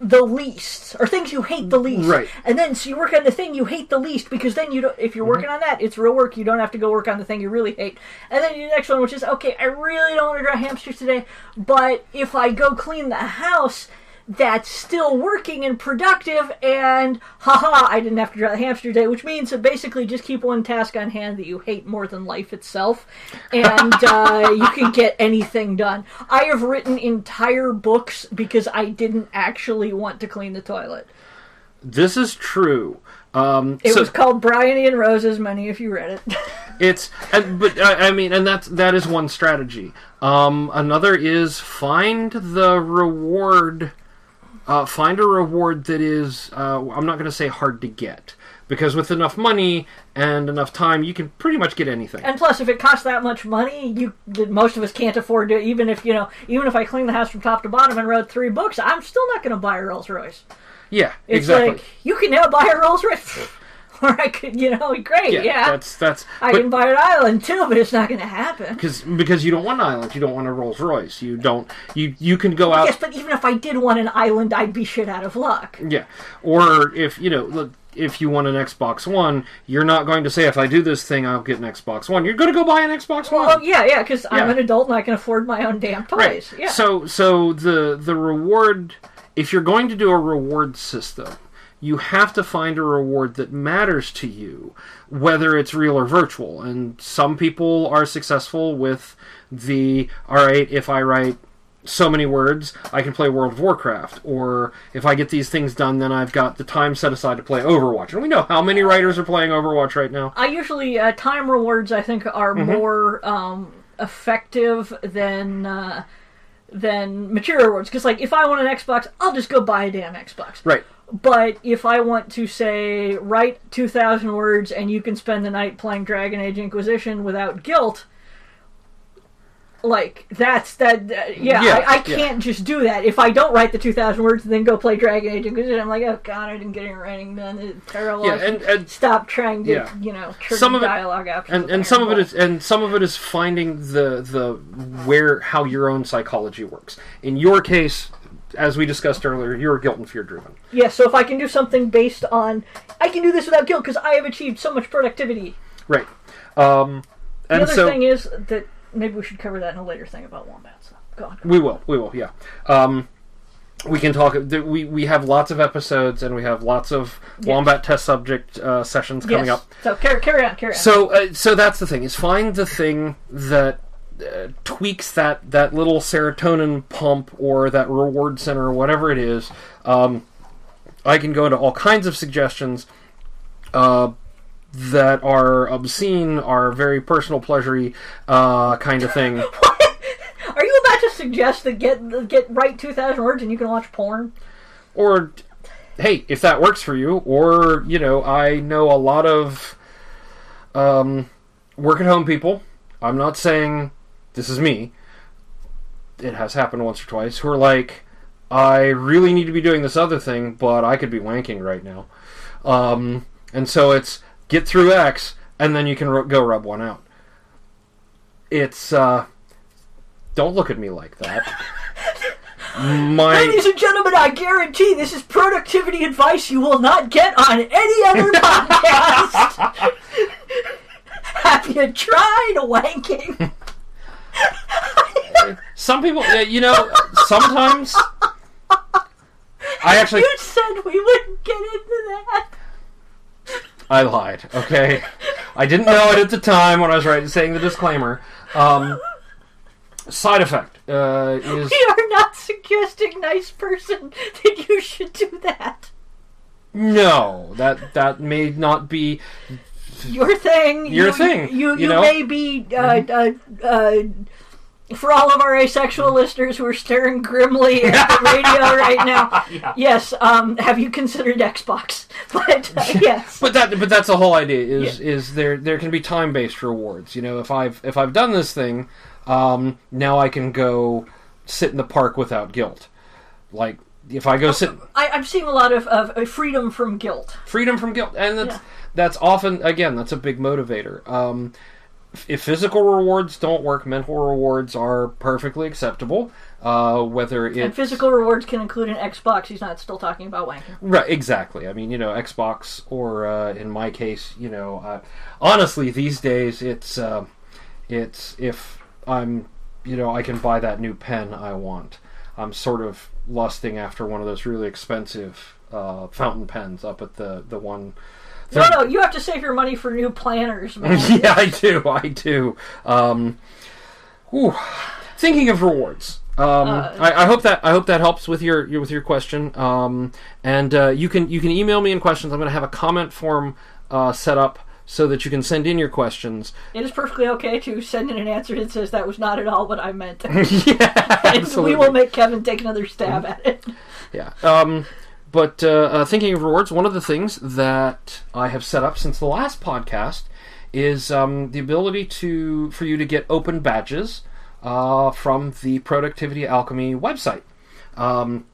the least, or things you hate the least. Right. And then so you work on the thing you hate the least, because then you don't, if you're mm-hmm. working on that, it's real work. You don't have to go work on the thing you really hate. And then the next one, which is, okay, I really don't want to draw hamsters today, but if I go clean the house, that's still working and productive, and haha, I didn't have to draw the hamster day, which means that basically just keep one task on hand that you hate more than life itself, and uh, you can get anything done. I have written entire books because I didn't actually want to clean the toilet. This is true. Um, It so was called Bryony and Roses. Many if you read it. it's, but I, I mean, and that's that is one strategy. Um, another is find the reward. Uh, find a reward that is, uh, I'm not going to say hard to get, because with enough money and enough time, you can pretty much get anything. And plus, if it costs that much money, you most of us can't afford to. Even if you know, even if I clean the house from top to bottom and wrote three books, I'm still not going to buy a Rolls Royce. yeah, It's exactly. like you can now buy a Rolls Royce, or I could, you know, great, yeah. that's that's. I but- can buy an island too, but it's not going to happen. because because you don't want an island, you don't want a Rolls Royce, you don't you you can go out Yes, but even if I did want an island, I'd be shit out of luck. yeah, or if you know look if you want an Xbox One, you're not going to say if I do this thing I'll get an Xbox One. You're going to go buy an Xbox One. Well, yeah, yeah, because I'm an adult and I can afford my own damn toys. right. Yeah. So so the the reward if you're going to do a reward system, you have to find a reward that matters to you, whether it's real or virtual. And some people are successful with the all right, if I write so many words, I can play World of Warcraft. Or if I get these things done, then I've got the time set aside to play Overwatch. And we know how many writers are playing Overwatch right now. I usually uh, time rewards. I think are Mm-hmm. more um, effective than uh, than material rewards. Because like, if I want an Xbox, I'll just go buy a damn Xbox. Right. But if I want to say write two thousand words and you can spend the night playing Dragon Age Inquisition without guilt. Like that's that. that- yeah, Yeah, I, I can't just do that. If I don't write the two thousand words and then go play Dragon Age Inquisition, I'm like, oh god, I didn't get any writing done. It's terrible. Yeah, and, and stop trying to, Yeah. you know, Some of it- dialogue options. and and some of it is and some of it is finding the the where how your own psychology works. In your case, as we discussed earlier, you're guilt and fear driven. Yeah, so if I can do something based on, I can do this without guilt because I have achieved so much productivity. Right. Um, The other so thing is that maybe we should cover that in a later thing about wombats. Go on. we will, we will, yeah. Um, we can talk. We we have lots of episodes and we have lots of wombat test subject uh, sessions coming yes. up. So carry, carry on, carry on. So uh, so that's the thing is find the thing that uh, tweaks that that little serotonin pump or that reward center or whatever it is. Um, I can go into all kinds of suggestions uh, that are obscene, are very personal pleasury uh, kind of thing. Are you about to suggest that get get right two thousand words and you can watch porn? or hey, if that works for you, or you know, I know a lot of um, work at home people. I'm not saying this is me. It has happened once or twice. Who are like, I really need to be doing this other thing, but I could be wanking right now. Um, and so it's get through X, and then you can ru- go rub one out. It's uh, don't look at me like that. My Ladies and gentlemen, I guarantee this is productivity advice you will not get on any other podcast. Have you tried wanking? Some people, you know, sometimes I actually You said we wouldn't get into that. I lied. Okay, I didn't know it at the time when I was writing saying the disclaimer. Um, side effect uh, is We are not suggesting, nice person, that you should do that. no that that may not be Your thing. Your you, thing, You, you you, know? may be. Uh, uh, uh, for all of our asexual listeners who are staring grimly at the radio right now, yes. Um, have you considered Xbox? But uh, yes, But that, but that's the whole idea. Is is there there can be time based rewards. You know, if I've if I've done this thing, um, now I can go sit in the park without guilt. Like if I go sit I, I'm seeing a lot of, of freedom from guilt. freedom from guilt, and that's Yeah. that's often again that's a big motivator. Um, if physical rewards don't work, mental rewards are perfectly acceptable. Uh, whether And physical rewards can include an Xbox. He's not still talking about wanking. Right, exactly. I mean, you know, Xbox, or uh, in my case, you know, uh, honestly, these days, it's uh, it's if I'm, you know, I can buy that new pen I want. I'm sort of lusting after one of those really expensive uh, fountain pens up at the the one. No, no, you have to save your money for new planners, man. yeah, I do. I do. Um, whew. Thinking of rewards. Um, I, I hope that I hope that helps with your, your with your question. Um, and uh, you can you can email me in questions. I'm going to have a comment form uh, set up so that you can send in your questions. It is perfectly okay to send in an answer that says that was not at all what I meant. yeah, and absolutely. we will make Kevin take another stab at it. Yeah. Um, but uh, uh, thinking of rewards, one of the things that I have set up since the last podcast is um, the ability to for you to get open badges uh, from the Productivity Alchemy website. Um,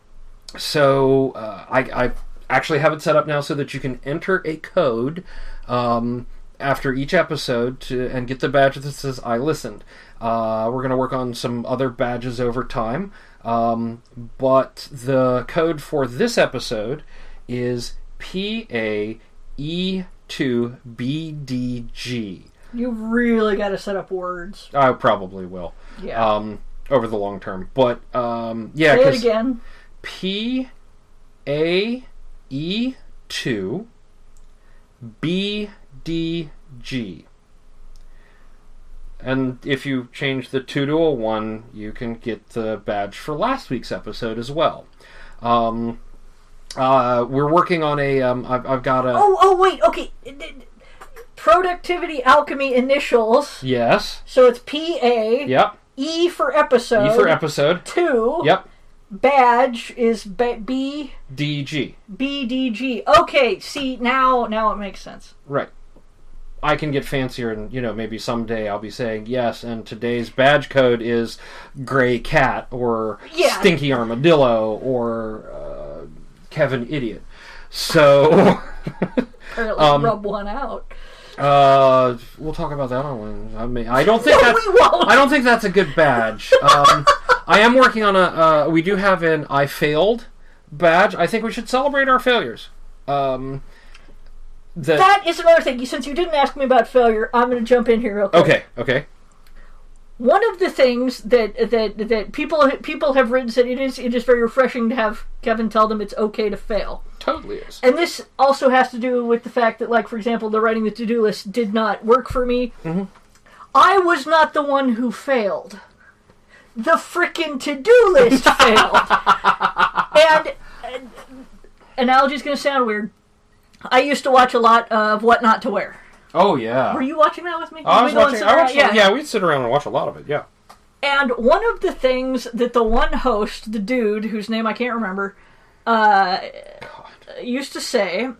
so uh, I, I actually have it set up now so that you can enter a code um, after each episode to and get the badge that says "I listened." Uh, we're going to work on some other badges over time, um, but the code for this episode is P A E two B D G. You really got to set up words. I probably will Yeah. um, over the long term, but um, yeah, Say it again. P A E 2 B D G. And if you change the 2 to a 1, you can get the badge for last week's episode as well. Um, uh, we're working on a. Um, I've, I've got a. Oh, oh, wait. Okay. Productivity Alchemy initials. Yes. So it's P A Yep. E for episode. E for episode. Two. Yep. Badge is B B D G. B D G. Okay. See now, now it makes sense. Right. I can get fancier, and you know, maybe someday I'll be saying yes. And today's badge code is Gray Cat or Yeah. Stinky Armadillo or uh, Kevin Idiot. So Apparently, Um, rub one out. uh, we'll talk about that on I mean, I don't think No, that's. I don't think that's a good badge. Um, I am working on a. Uh, we do have an I failed badge. I think we should celebrate our failures. Um, the, That is another thing. Since you didn't ask me about failure, I'm going to jump in here real quick. okay, okay. One of the things that that that people people have written said it is it is very refreshing to have Kevin tell them it's okay to fail. Totally is. And this also has to do with the fact that, like, for example, the writing the to do list did not work for me. I was not the one who failed. The frickin' to do list failed. And, analogy's going to sound weird. I used to watch a lot of What Not to Wear. Oh yeah. Were you watching that with me? I was we go and watching. I watched, yeah. we'd sit around and watch a lot of it. Yeah. And one of the things that the one host, the dude whose name I can't remember, uh, used to say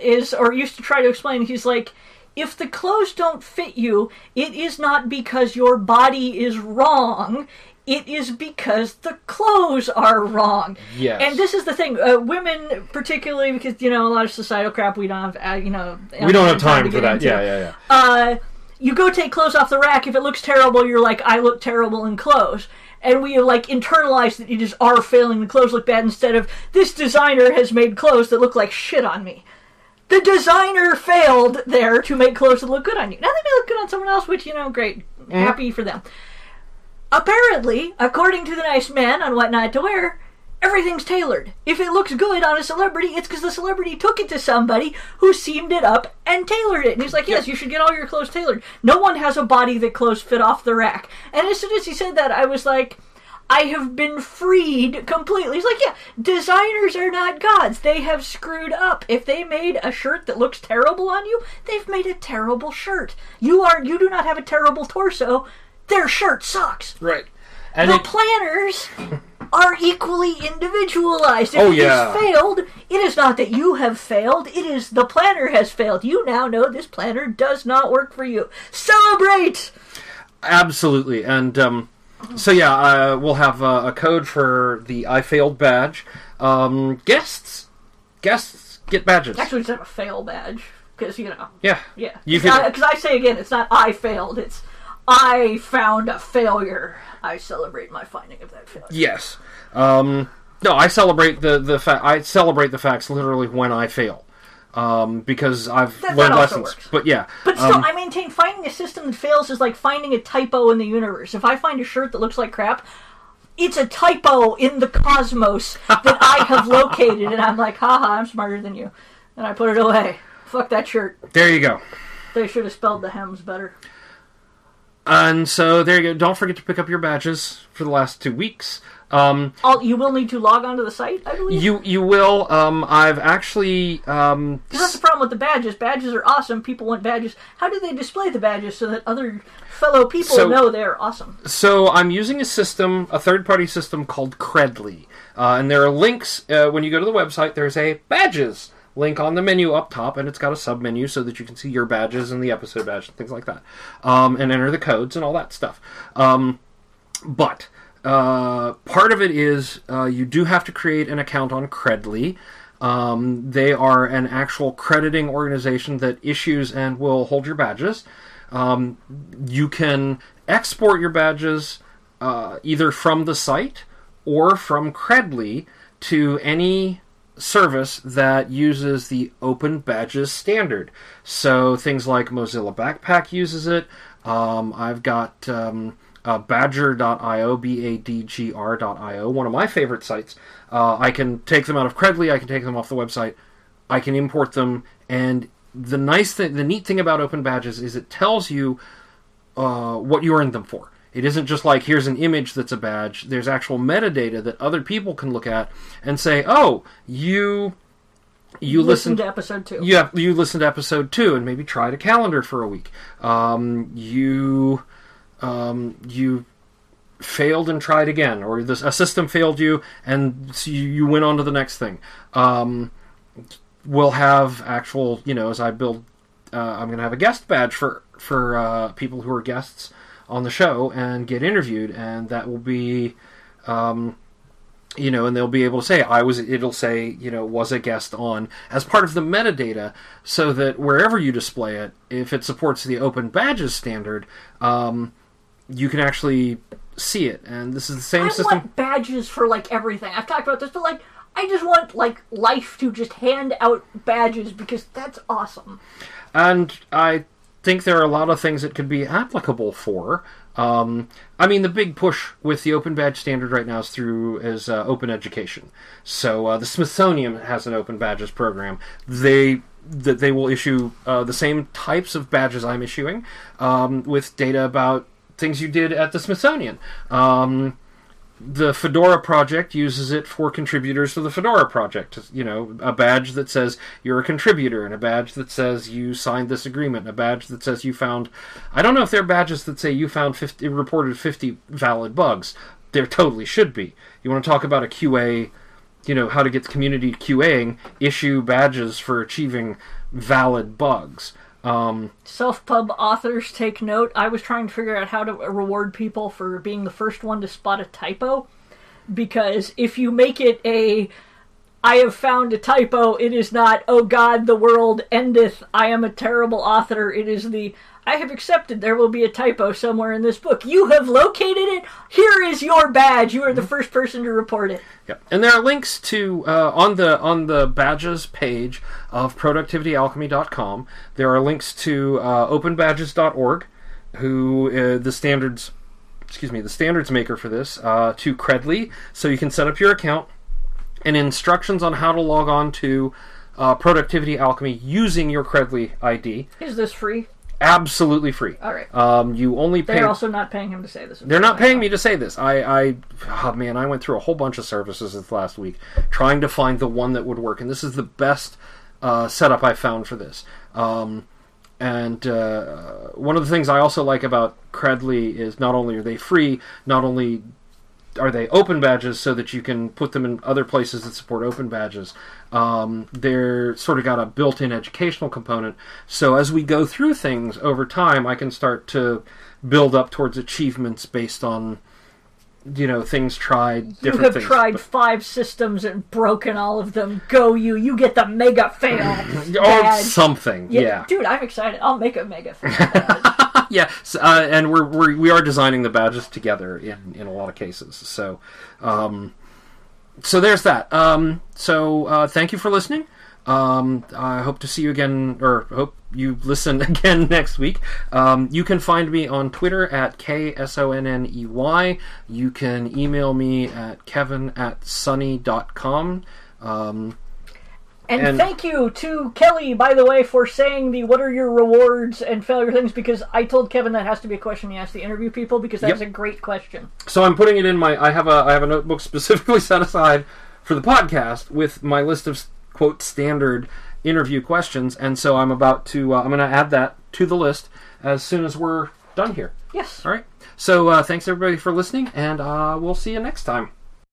is, or used to try to explain, he's like, if the clothes don't fit you, it is not because your body is wrong. It is because the clothes are wrong. Yes. And this is the thing, uh, women particularly, because you know a lot of societal crap we don't have, uh, you know, we don't have time to for that. into Yeah, yeah, yeah. uh, you go take clothes off the rack. If it looks terrible, you're like, I look terrible in clothes. And we like internalize that it is our failing the clothes look bad instead of this designer has made clothes that look like shit on me. The designer failed there to make clothes that look good on you. Now they may look good on someone else, which you know, great, happy for them. Apparently, according to the nice man on what not to wear, everything's tailored. If it looks good on a celebrity, it's because the celebrity took it to somebody who seamed it up and tailored it. And he's like, yes, you should get all your clothes tailored. No one has a body that clothes fit off the rack. And as soon as he said that, I was like, I have been freed completely. He's like, yeah, designers are not gods. They have screwed up. If they made a shirt that looks terrible on you, they've made a terrible shirt. You are you do not have a terrible torso. Their shirt sucks. Right. And The it, planners are equally individualized. If Oh, it yeah. has failed, it is not that you have failed, it is the planner has failed. You now know this planner does not work for you. Celebrate! absolutely. And um, so yeah, uh, we'll have uh, a code for the I failed badge. Um, guests, guests get badges. Actually, it's not a fail badge, because, you know, yeah. yeah. Because. I say again, it's not I failed, it's I found a failure. I celebrate my finding of that failure. Yes. Um, no, I celebrate the the fa- I celebrate the facts literally when I fail. Um, because I've That- that learned also lessons. works. But yeah. But still, um, I maintain finding a system that fails is like finding a typo in the universe. If I find a shirt that looks like crap, it's a typo in the cosmos that I have located, and I'm like, haha, I'm smarter than you, and I put it away. Fuck that shirt. There you go. They should have spelled the hems better. And so there you go. Don't forget to pick up your badges for the last two weeks. Um, All, you will need to log onto the site, I believe. you you will. Um, I've actually um, that's the problem with the badges. Badges are awesome. People want badges. How do they display the badges so that other fellow people So- know they're awesome? So I'm using a system, a third-party system called Credly, uh, and there are links uh, when you go to the website. There's a badges link on the menu up top, and it's got a sub-menu so that you can see your badges and the episode badge and things like that, um, and enter the codes and all that stuff. Um, but uh, part of it is uh, you do have to create an account on Credly. Um, they are an actual crediting organization that issues and will hold your badges. Um, you can export your badges uh, either from the site or from Credly to any service that uses the Open Badges standard. So things like Mozilla Backpack uses it. Um, I've got um, uh, Badgr.io, B-A-D-G-R.io, one of my favorite sites. Uh, I can take them out of Credly. I can take them off the website. I can import them, and the nice thing, the neat thing about Open Badges is it tells you uh, what you earned them for. It isn't just like here's an image that's a badge. There's actual metadata that other people can look at and say, "Oh, you you Listen listened to episode two. you you listened to episode two and maybe tried a calendar for a week. Um, you um, you failed and tried again, or this a system failed you and so you, you went on to the next thing. Um, we'll have actual, you know, as I build, uh, I'm going to have a guest badge for for uh, people who are guests on the show and get interviewed, and that will be. Um, you know, and they'll be able to say, I was, it'll say, you know, was a guest on as part of the metadata so that wherever you display it, if it supports the open badges standard, um, you can actually see it. And this is the same I system. want badges for like everything. I've talked about this, but like I just want like life to just hand out badges because that's awesome. and I think there are a lot of things it could be applicable for. Um, I mean, the big push with the open badge standard right now is through is uh, open education. So uh, the Smithsonian has an open badges program. They that they will issue uh, the same types of badges I'm issuing um, with data about things you did at the Smithsonian. Um, the Fedora project uses it for contributors to the Fedora project. You know, a badge that says you're a contributor, and a badge that says you signed this agreement, and a badge that says you found. I don't know if there are badges that say you found 50, reported 50 valid bugs. There totally should be. You want to talk about a QA, you know, how to get the community QAing, issue badges for achieving valid bugs. Um, Self pub authors take note. I was trying to figure out how to reward people for being the first one to spot a typo. Because if you make it a I have found a typo, it is not, oh God, the world endeth, I am a terrible author. It is the I have accepted there will be a typo somewhere in this book. You have located it. Here is your badge. You are the first person to report it. Yeah, and there are links to uh, on the on the badges page of productivityalchemy.com. There are links to uh, openbadges.org, who uh, the standards, excuse me, the standards maker for this, uh, to Credly, so you can set up your account, and instructions on how to log on to uh, Productivity Alchemy using your Credly ID. Is this free? Absolutely free. All right. Um, you only pay. They're also not paying him to say this. They're not paying me to say this. I, I, oh man, I went through a whole bunch of services this last week trying to find the one that would work, and this is the best uh, setup I found for this. Um, and uh, one of the things I also like about Credly is not only are they free, not only are they open badges so that you can put them in other places that support open badges. Um, they're sort of got a built-in educational component. So as we go through things over time, I can start to build up towards achievements based on you know things tried, You have things. tried But- five systems and broken all of them. Go you! You get the mega fail. or something, yeah. dude, I'm excited. I'll make a mega fail. yeah, s- uh, and we're, we're we are designing the badges together in in a lot of cases. So, um, so there's that. Um, so uh, thank you for listening. Um, I hope to see you again, or hope you listen again next week. Um, you can find me on Twitter at K-S-O-N-N-E-Y. You can email me at kevin at sonney sonney.com. Um, And, And- thank you to Kelly, by the way, for saying the "What are your rewards and failure things?" Because I told Kevin that has to be a question he has the interview people because that's Yep. a great question. so I'm putting it in my. I have a I have a notebook specifically set aside for the podcast with my list of quote standard interview questions, and so I'm about to. Uh, I'm going to add that to the list as soon as we're done here. Yes. All right. So uh, thanks everybody for listening, and uh, we'll see you next time.